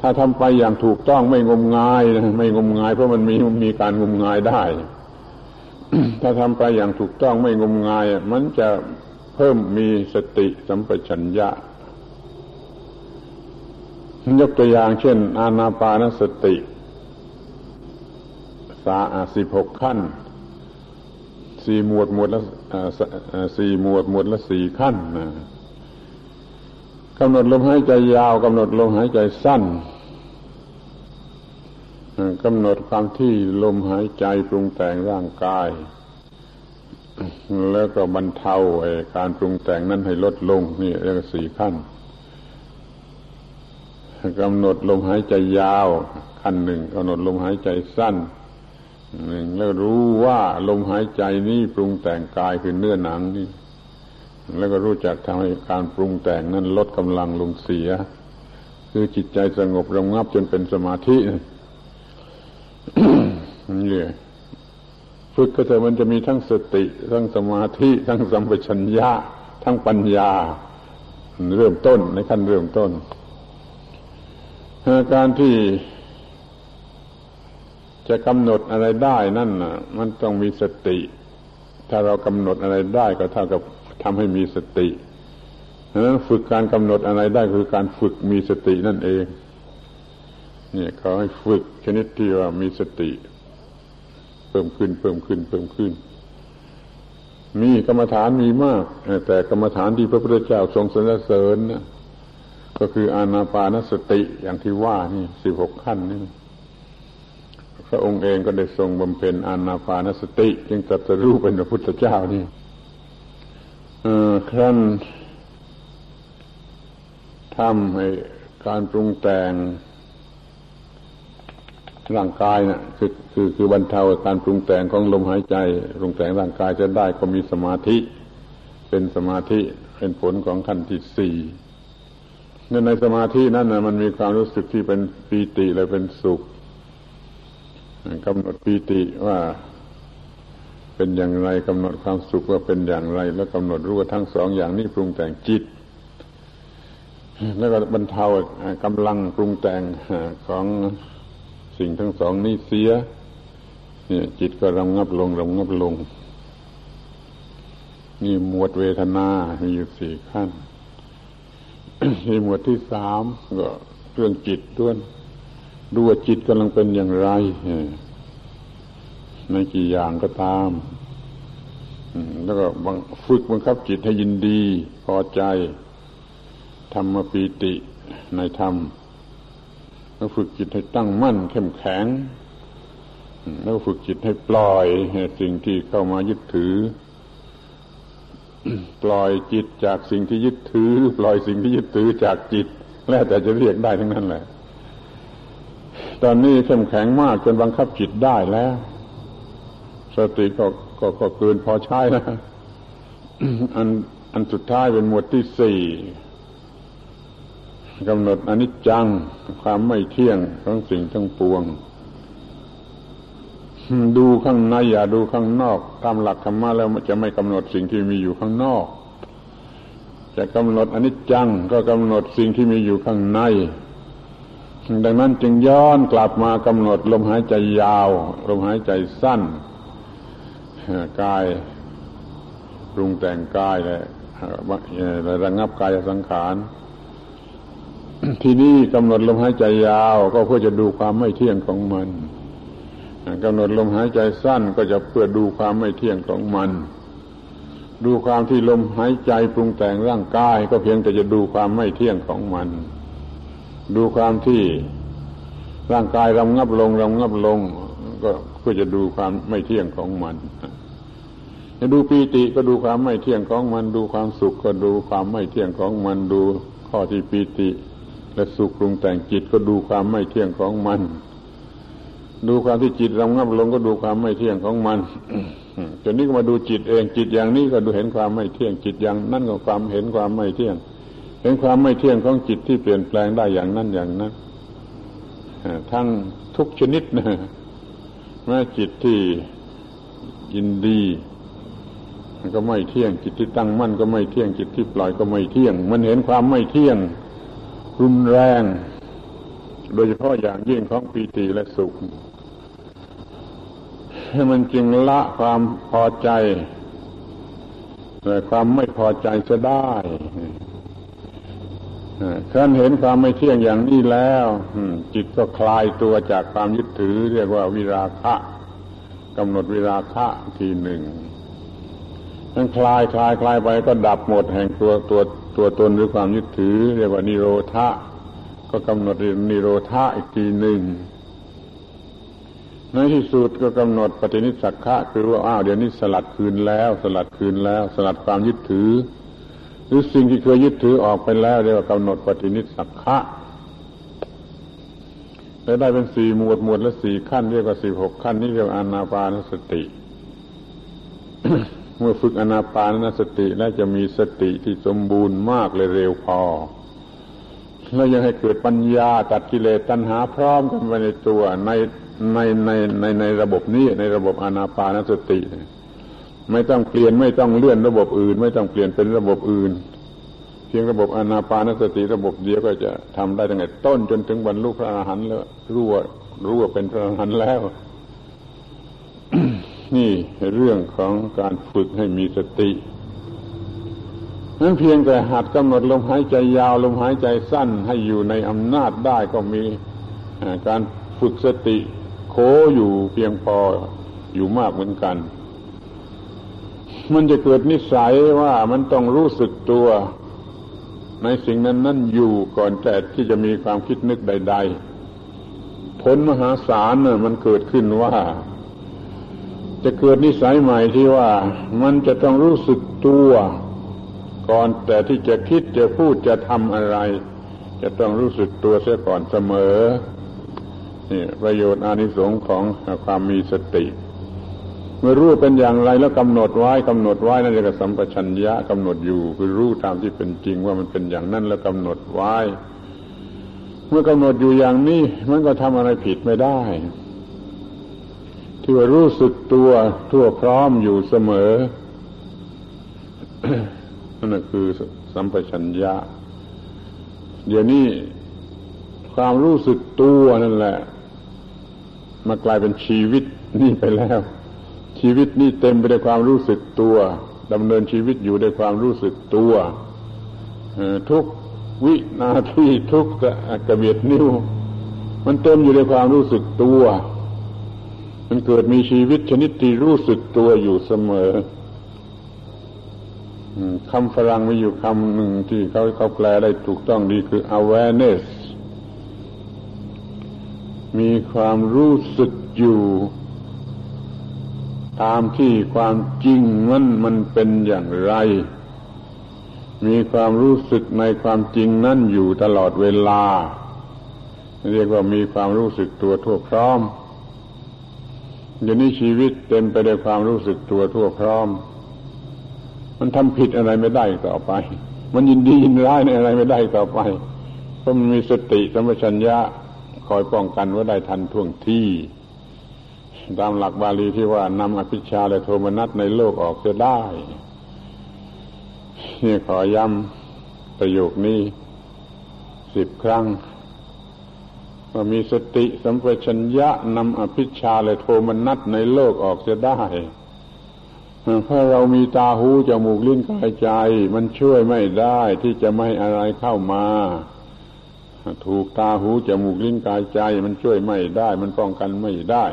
ถ้าทำไปอย่างถูกต้องไม่งมงายไม่งมงาย เพราะมันมีมีการงมงายได้ ถ้าทำไปอย่างถูกต้องไม่งมงาย มันจะเพิ่มมีสติสัมปชัญญะยกตัวอย่างเช่น อานาปานสติ สาสิบหกขั้นสี่หมวดหมวดละสี่หมวดหมวดละสี่ขั้นกำหนดลมหายใจยาวกำหนดลมหายใจสั้นกำหนดความที่ลมหายใจปรุงแต่งร่างกาย แล้วก็บรรเทาการปรุงแต่งนั้นให้ลดลง นี่เรียกสี่ขั้นกำหนดลมหายใจยาวขั้นหนึ่งกำหนดลมหายใจสั้น หนึ่งแล้วรู้ว่าลมหายใจนี้ปรุงแต่งกายคือเนื้อหนังนี่แล้วก็รู้จักทำให้การปรุงแต่งนั้นลดกำลังลงเสีย คือจิตใจสงบระงับจนเป็นสมาธินี่ฝึกก็จะมันจะมีทั้งสติ ทั้งสมาธิ ทั้งสัมปชัญญะ ทั้งปัญญา เริ่มต้นในขั้นเริ่มต้นการที่ จะกำหนดอะไรได้นั่นน่ะ มันต้องมีสติ ถ้าเรากำหนดอะไรได้ก็เท่ากับทำให้มีสติดังนั้นฝึกการกำหนดอะไรได้คือการฝึกมีสตินั่นเองเนี่ยเขาให้ฝึกชนิดที่ว่ามีสติ เพิ่มขึ้นเพิ่มขึ้น เพิ่มขึ้น มีกรรมฐานมีมาก แต่กรรมฐานที่พระพุทธเจ้าทรงสรรเสริญนะก็คืออานาปานสติอย่างที่ว่านี่สิบหกขั้นนี่ พระองค์เองก็ได้ทรงบำเพ็ญอานาปานสติ จึงตรัสรู้เป็นพระพุทธเจ้านี่ครั้นทำให้การปรุงแต่งร่างกายนะ่ะคือคือคือบรรเทาการปรุงแต่งของลมหายใจ ปรุงแต่งร่างกายจะได้ก็มีสมาธิ เป็นสมาธิเป็นผลของขั้นที่สี่ในสมาธินั้นนะมันมีความรู้สึกที่เป็นปีติและเป็นสุข กำหนดปีติว่าเป็นอย่างไรกำหนดความสุขว่าเป็นอย่างไร แล้วกำหนดรู้ว่าทั้งสองอย่างนี้ปรุงแต่งจิต แล้วก็บรรเทากำลังปรุงแต่งของสิ่งทั้งสองนี้เสียเนี่ยจิตก็รำงับลงรำงับลง นี่หมวดเวทนา มีอยู่สี่ขั้นมีหมวดที่สามก็เรื่องจิตด้วย ดูว่าจิตกำลังเป็นอย่างไรในกี่อย่างก็ตาม แล้วก็ฝึกบังคับจิตให้ยินดี พอใจธรรมปีติในธรรมแล้วฝึกจิตให้ตั้งมั่น เข้มแข็ง แล้วฝึกจิตให้ปล่อยสิ่งที่เข้ามายึดถือ ปล่อยจิตจากสิ่งที่ยึดถือ ปล่อยสิ่งที่ยึดถือจากจิต แล้วแต่จะเรียกได้ทั้งนั้นแหละ ตอนนี้เข้มแข็งมากจนบังคับจิตได้แล้ว สติก็ก็ก็เกินพอใช้แล้วอันอันสุดท้ายเป็นหมวดที่สี่กำหนดอนิจจังความไม่เที่ยงของสิ่งทั้งปวง ดูข้างในอย่าดูข้างนอก ตามหลักธรรมะแล้วจะไม่กำหนดสิ่งที่มีอยู่ข้างนอก จะกำหนดอนิจจังก็กำหนดสิ่งที่มีอยู่ข้างใน ดังนั้นจึงย้อนกลับมากำหนดลมหายใจยาว ลมหายใจสั้นกายปรุงแต่งกายและระงับกายสังขารที่นี่กำหนดลมหายใจยาว ก็เพื่อจะดูความไม่เที่ยงของมันกำหนดลมหายใจสั้นก็จะเพื่อดูความไม่เที่ยงของมัน ดูความที่ลมหายใจปรุงแต่งร่างกาย ก็เพียงแต่จะดูความไม่เที่ยงของมัน ดูความที่ร่างกายรำงับลงรำงับลง ก็เพื่อจะดูความไม่เที่ยงของมันจะดูปีติก็ดูความไม่เที่ยงของมัน ดูความสุขก็ดูความไม่เที่ยงของมัน ดูข้อที่ปีติ และสุขปรุงแต่งจิตก็ดูความไม่เที่ยงของมัน ดูความที่จิตรำงับลงก็ดูความไม่เที่ยงของมันจนนี้ก็มาดูจิตเองจิตอย่างนี้ก็ดูเห็นความไม่เที่ยงจิตอย่างนั่นก็ความเห็นความไม่เที่ยง ห็นความไม่เที่ยงของจิตที่เปลี่ยนแปลงได้อย่างนั้นอย่างนั้นทั้งทุกชนิดนะแม้จิตที่ยินดีก็ไม่เที่ยงจิตที่ตั้งมั่นก็ไม่เที่ยงจิตที่ปล่อยก็ไม่เที่ยง มันเห็นความไม่เที่ยง รุนแรง โดยเฉพาะอย่างยิ่งของปีติและสุข ให้มันจึงละความพอใจแต่ความไม่พอใจจะได้ ขันเห็นความไม่เที่ยงอย่างนี้แล้วจิตก็คลายตัวจากความยึดถือ เรียกว่าวิราคะกำหนดวิราคะทีหนึ่งนั้นคลายคลายคลายไปก็ดับหมดแห่งตัวตัวตัวตนหรือความยึดถือ เรียกว่านิโรธะก็กำหนดนิโรธาอีกทีหนึ่งในที่สุดก็กำหนดปฏินิสักขะคือว่าอ้าวเดี๋ยวนี้สลัดคืนแล้ว สลัดคืนแล้ว สลัดความยึดถือ หรือสิ่งที่เคยยึดถือออกไปแล้วเรียกว่ากำหนดปฏินิสักขะแล้ได้เป็นสี่หมวดหมวดละสี่ขั้นเรียกว่าสิบหกขั้นนี่เรียกอาอนาปานสติ เมื่อฝึกอนาปานสติแล้วจะมีสติที่สมบูรณ์มากเลยเร็วพอ แล้วยังให้เกิดปัญญาตัดกิเลสตัณหาพร้อมกันไปในตัวในในในในในระบบนี้ในระบบอนาปานสติ ไม่ต้องเปลี่ยนไม่ต้องเลื่อนระบบอื่น ไม่ต้องเปลี่ยนเป็นระบบอื่น เพียงระบบอนาปานสติระบบเดียวก็จะทำได้ตั้งแต่ต้นจนถึงบรรลุพระอรหันต์แล้วรู้ว่ารู้ว่าเป็นพระอรหันต์แล้ว นี่เรื่องของการฝึกให้มีสตินั้นเพียงแต่หัดกำหนดลมหายใจยาวลมหายใจสั้นให้อยู่ในอำนาจได้ก็มีการฝึกสติโคอยู่เพียงพออยู่มากเหมือนกัน มันจะเกิดนิสัยว่ามันต้องรู้สึกตัว ในสิ่งนั้นนั่นอยู่ก่อนแต่ที่จะมีความคิดนึกใด ๆ ผลมหาศาลน่ะมันเกิดขึ้นว่า จะเกิดนิสัยใหม่ที่ว่า มันจะต้องรู้สึกตัว ก่อนแต่ที่จะคิดจะพูดจะทำอะไร จะต้องรู้สึกตัวเสียก่อนเสมอนี่ประโยชน์อานิสงส์ของความมีสติ มื่อรู้เป็นอย่างไรแล้วกำหนดไว้กำหนดไว้นั่นเรียกสัมปชัญญะกำหนดอยู่คือรู้ตามที่เป็นจริงว่ามันเป็นอย่างนั้นแล้วกำหนดไว้ เมื่อกำหนดอยู่อย่างนี้มันก็ทำอะไรผิดไม่ได้ ที่ว่ารู้สึกตัวทั่วพร้อมอยู่เสมอนั่นคือสัมปชัญญะ เดี๋ยวนี้ความรู้สึกตัวนั่นแหละมากลายเป็นชีวิตนี่ไปแล้ว ชีวิตนี้เต็มไปด้วยความรู้สึกตัวดำเนินชีวิตอยู่ด้วยความรู้สึกตัวทุกวินาทีทุกกระเบียดนิ้ว มันเต็มอยู่ด้วยความรู้สึกตัว มันเกิดมีชีวิตชนิดที่รู้สึกตัวอยู่เสมอคำฝรั่งมีอยู่คำหนึ่งที่เขาเขาแปลได้ถูกต้องดีคือ awareness มีความรู้สึกอยู่ ตามที่ความจริงมันมันเป็นอย่างไร มีความรู้สึกในความจริงนั่นอยู่ตลอดเวลา เรียกว่ามีความรู้สึกตัวทั่วพร้อมอย่างนี้ชีวิตเต็มไปด้วยความรู้สึกตัวทั่วพร้อม มันทำผิดอะไรไม่ได้ต่อไป มันยินดียินร้ายในอะไรไม่ได้ต่อไป เพราะมันมีสติสัมปชัญญะคอยป้องกันว่าได้ทันท่วงที่ ตามหลักบาลีที่ว่านำอภิชาและโทมนัสในโลกออกจะได้ นี่ขอย้ำประโยคนี้สิบครั้งว่ามีสติสัมปชัญญะนำอภิชาและโทมนัสในโลกออกจะได้เพราเรามีตาหูจมูกลิ้นกายใจ มันช่วยไม่ได้ที่จะไม่อะไรเข้ามาถูกตาหูจมูกลิ้นกายใจ มันช่วยไม่ได้ มันป้องกันไม่ได้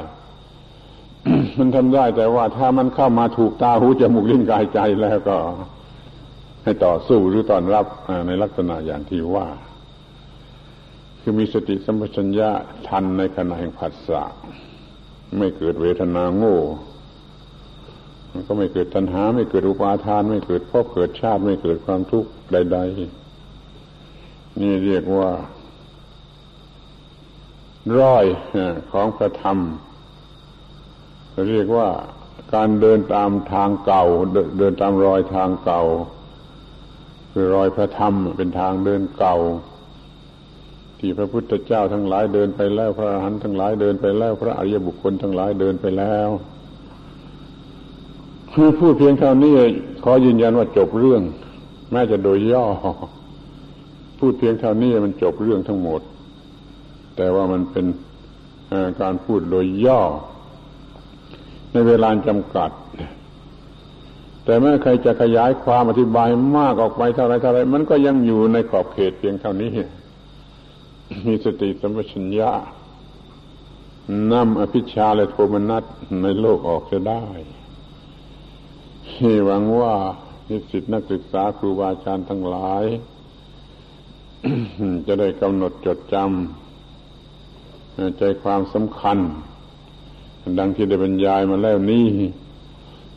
มันทำได้แต่ว่าถ้ามันเข้ามาถูกตาหูจมูกลิ้นกายใจแล้วก็ ให้ต่อสู้หรือต้อนรับในลักษณะอย่างที่ว่า คือมีสติสัมปชัญญะทันในขณะแห่งผัสสะไม่เกิดเวทนาโง่มันก็ไม่เกิดตัณหา ไม่เกิดอุปาทาน ไม่เกิดพบเกิดชาติไม่เกิดความทุกข์ใด ๆ นี่เรียกว่า ร้อยของพระธรรม เรียกว่าการเดินตามทางเก่า เดินตามรอยทางเก่า คือรอยพระธรรมเป็นทางเดินเก่า ที่พระพุทธเจ้าทั้งหลายเดินไปแล้วพระอรหันต์ทั้งหลายเดินไปแล้ว พระอริยบุคคลทั้งหลายเดินไปแล้ว คือพูดเพียงเท่านี้ขอยืนยันว่าจบเรื่องแม้จะโดยย่อ พูดเพียงเท่านี้มันจบเรื่องทั้งหมด แต่ว่ามันเป็นการพูดโดยย่อ ในเวลาจำกัด แต่เมื่อใครจะขยายความอธิบายมากออกไปเท่าไรเท่าไรมันก็ยังอยู่ในขอบเขตเพียงเท่านี้ มีสติสัมปชัญญะนำอภิชาและโทมนัสในโลกออกจะได้หวังว่านิสิตนักศึกษาครูบาอาจารย์ทั้งหลาย จะได้กำหนดจดจำใจความสำคัญ ดังที่ได้บรรยายมาแล้วนี้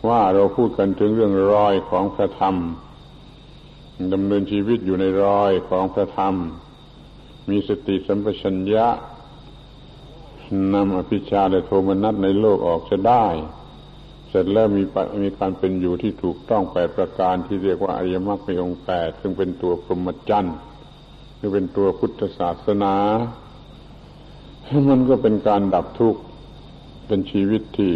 ว่าเราพูดกันถึงเรื่องรอยของพระธรรมดำเนินชีวิตอยู่ในรอยของพระธรรม มีสติสัมปชัญญะนำอภิชาและโทมนัสในโลกออกจะได้ เสร็จแล้วมีมีการเป็นอยู่ที่ถูกต้องแปดประการที่เรียกว่าอริยมรรคมีองค์แปดซึ่งเป็นตัวพรหมจรรย์คือเป็นตัวพุทธศาสนา มันก็เป็นการดับทุกข์ เป็นชีวิตที่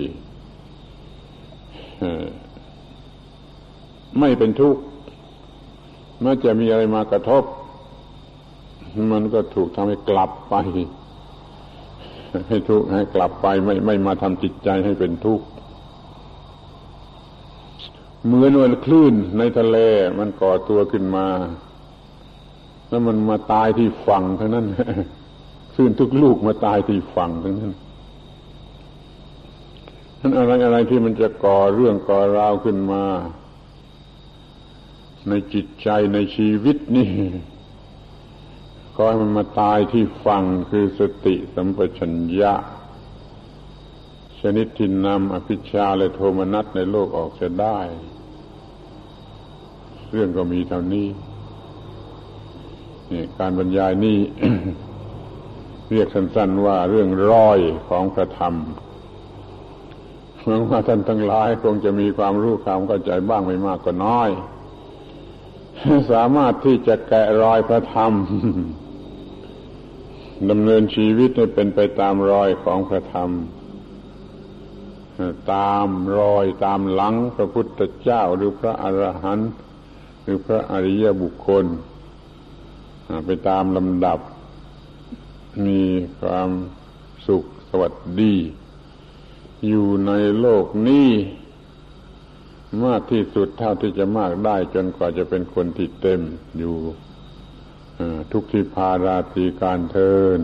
ไม่เป็นทุกข์แม้จะมีอะไรมากระทบ มันก็ถูกทำให้กลับไป ให้ทุกข์ให้กลับไป ไม่ไม่มาทำจิตใจให้เป็นทุกข์เหมือนวันคลื่นในทะเลมันก่อตัวขึ้นมา แล้วมันมาตายที่ฝั่งทั้งนั้นคลื่นทุกลูกมาตายที่ฝั่งทั้งนั้น นั้นอะไรอะไรที่มันจะก่อเรื่องก่อราวขึ้นมา ในจิตใจในชีวิตนี่ก็ให้มันมาตายที่ฟังคือสติสัมปชัญญะ ชนิดที่นำอภิชาและโทมนัสในโลกออกจะได้ เรื่องก็มีเท่านี้นี่การบรรยายนี่เรียกสั้นๆว่าเรื่องร้อยของพระธรรม หวังว่าท่านทั้งหลายคงจะมีความรู้ความเข้าใจบ้างไม่มากก็น้อย สามารถที่จะแกะรอยพระธรรมดำเนินชีวิตให้เป็นไปตามรอยของพระธรรม ตามรอยตามหลังพระพุทธเจ้าหรือพระอรหันต์หรือพระอริยบุคคล ไปตามลำดับมีความสุขสวัสดี อยู่ในโลกนี้มากที่สุดเท่าที่จะมากได้จนกว่าจะเป็นคนที่เต็มอยู่ทุกที่พาราตีการเทิน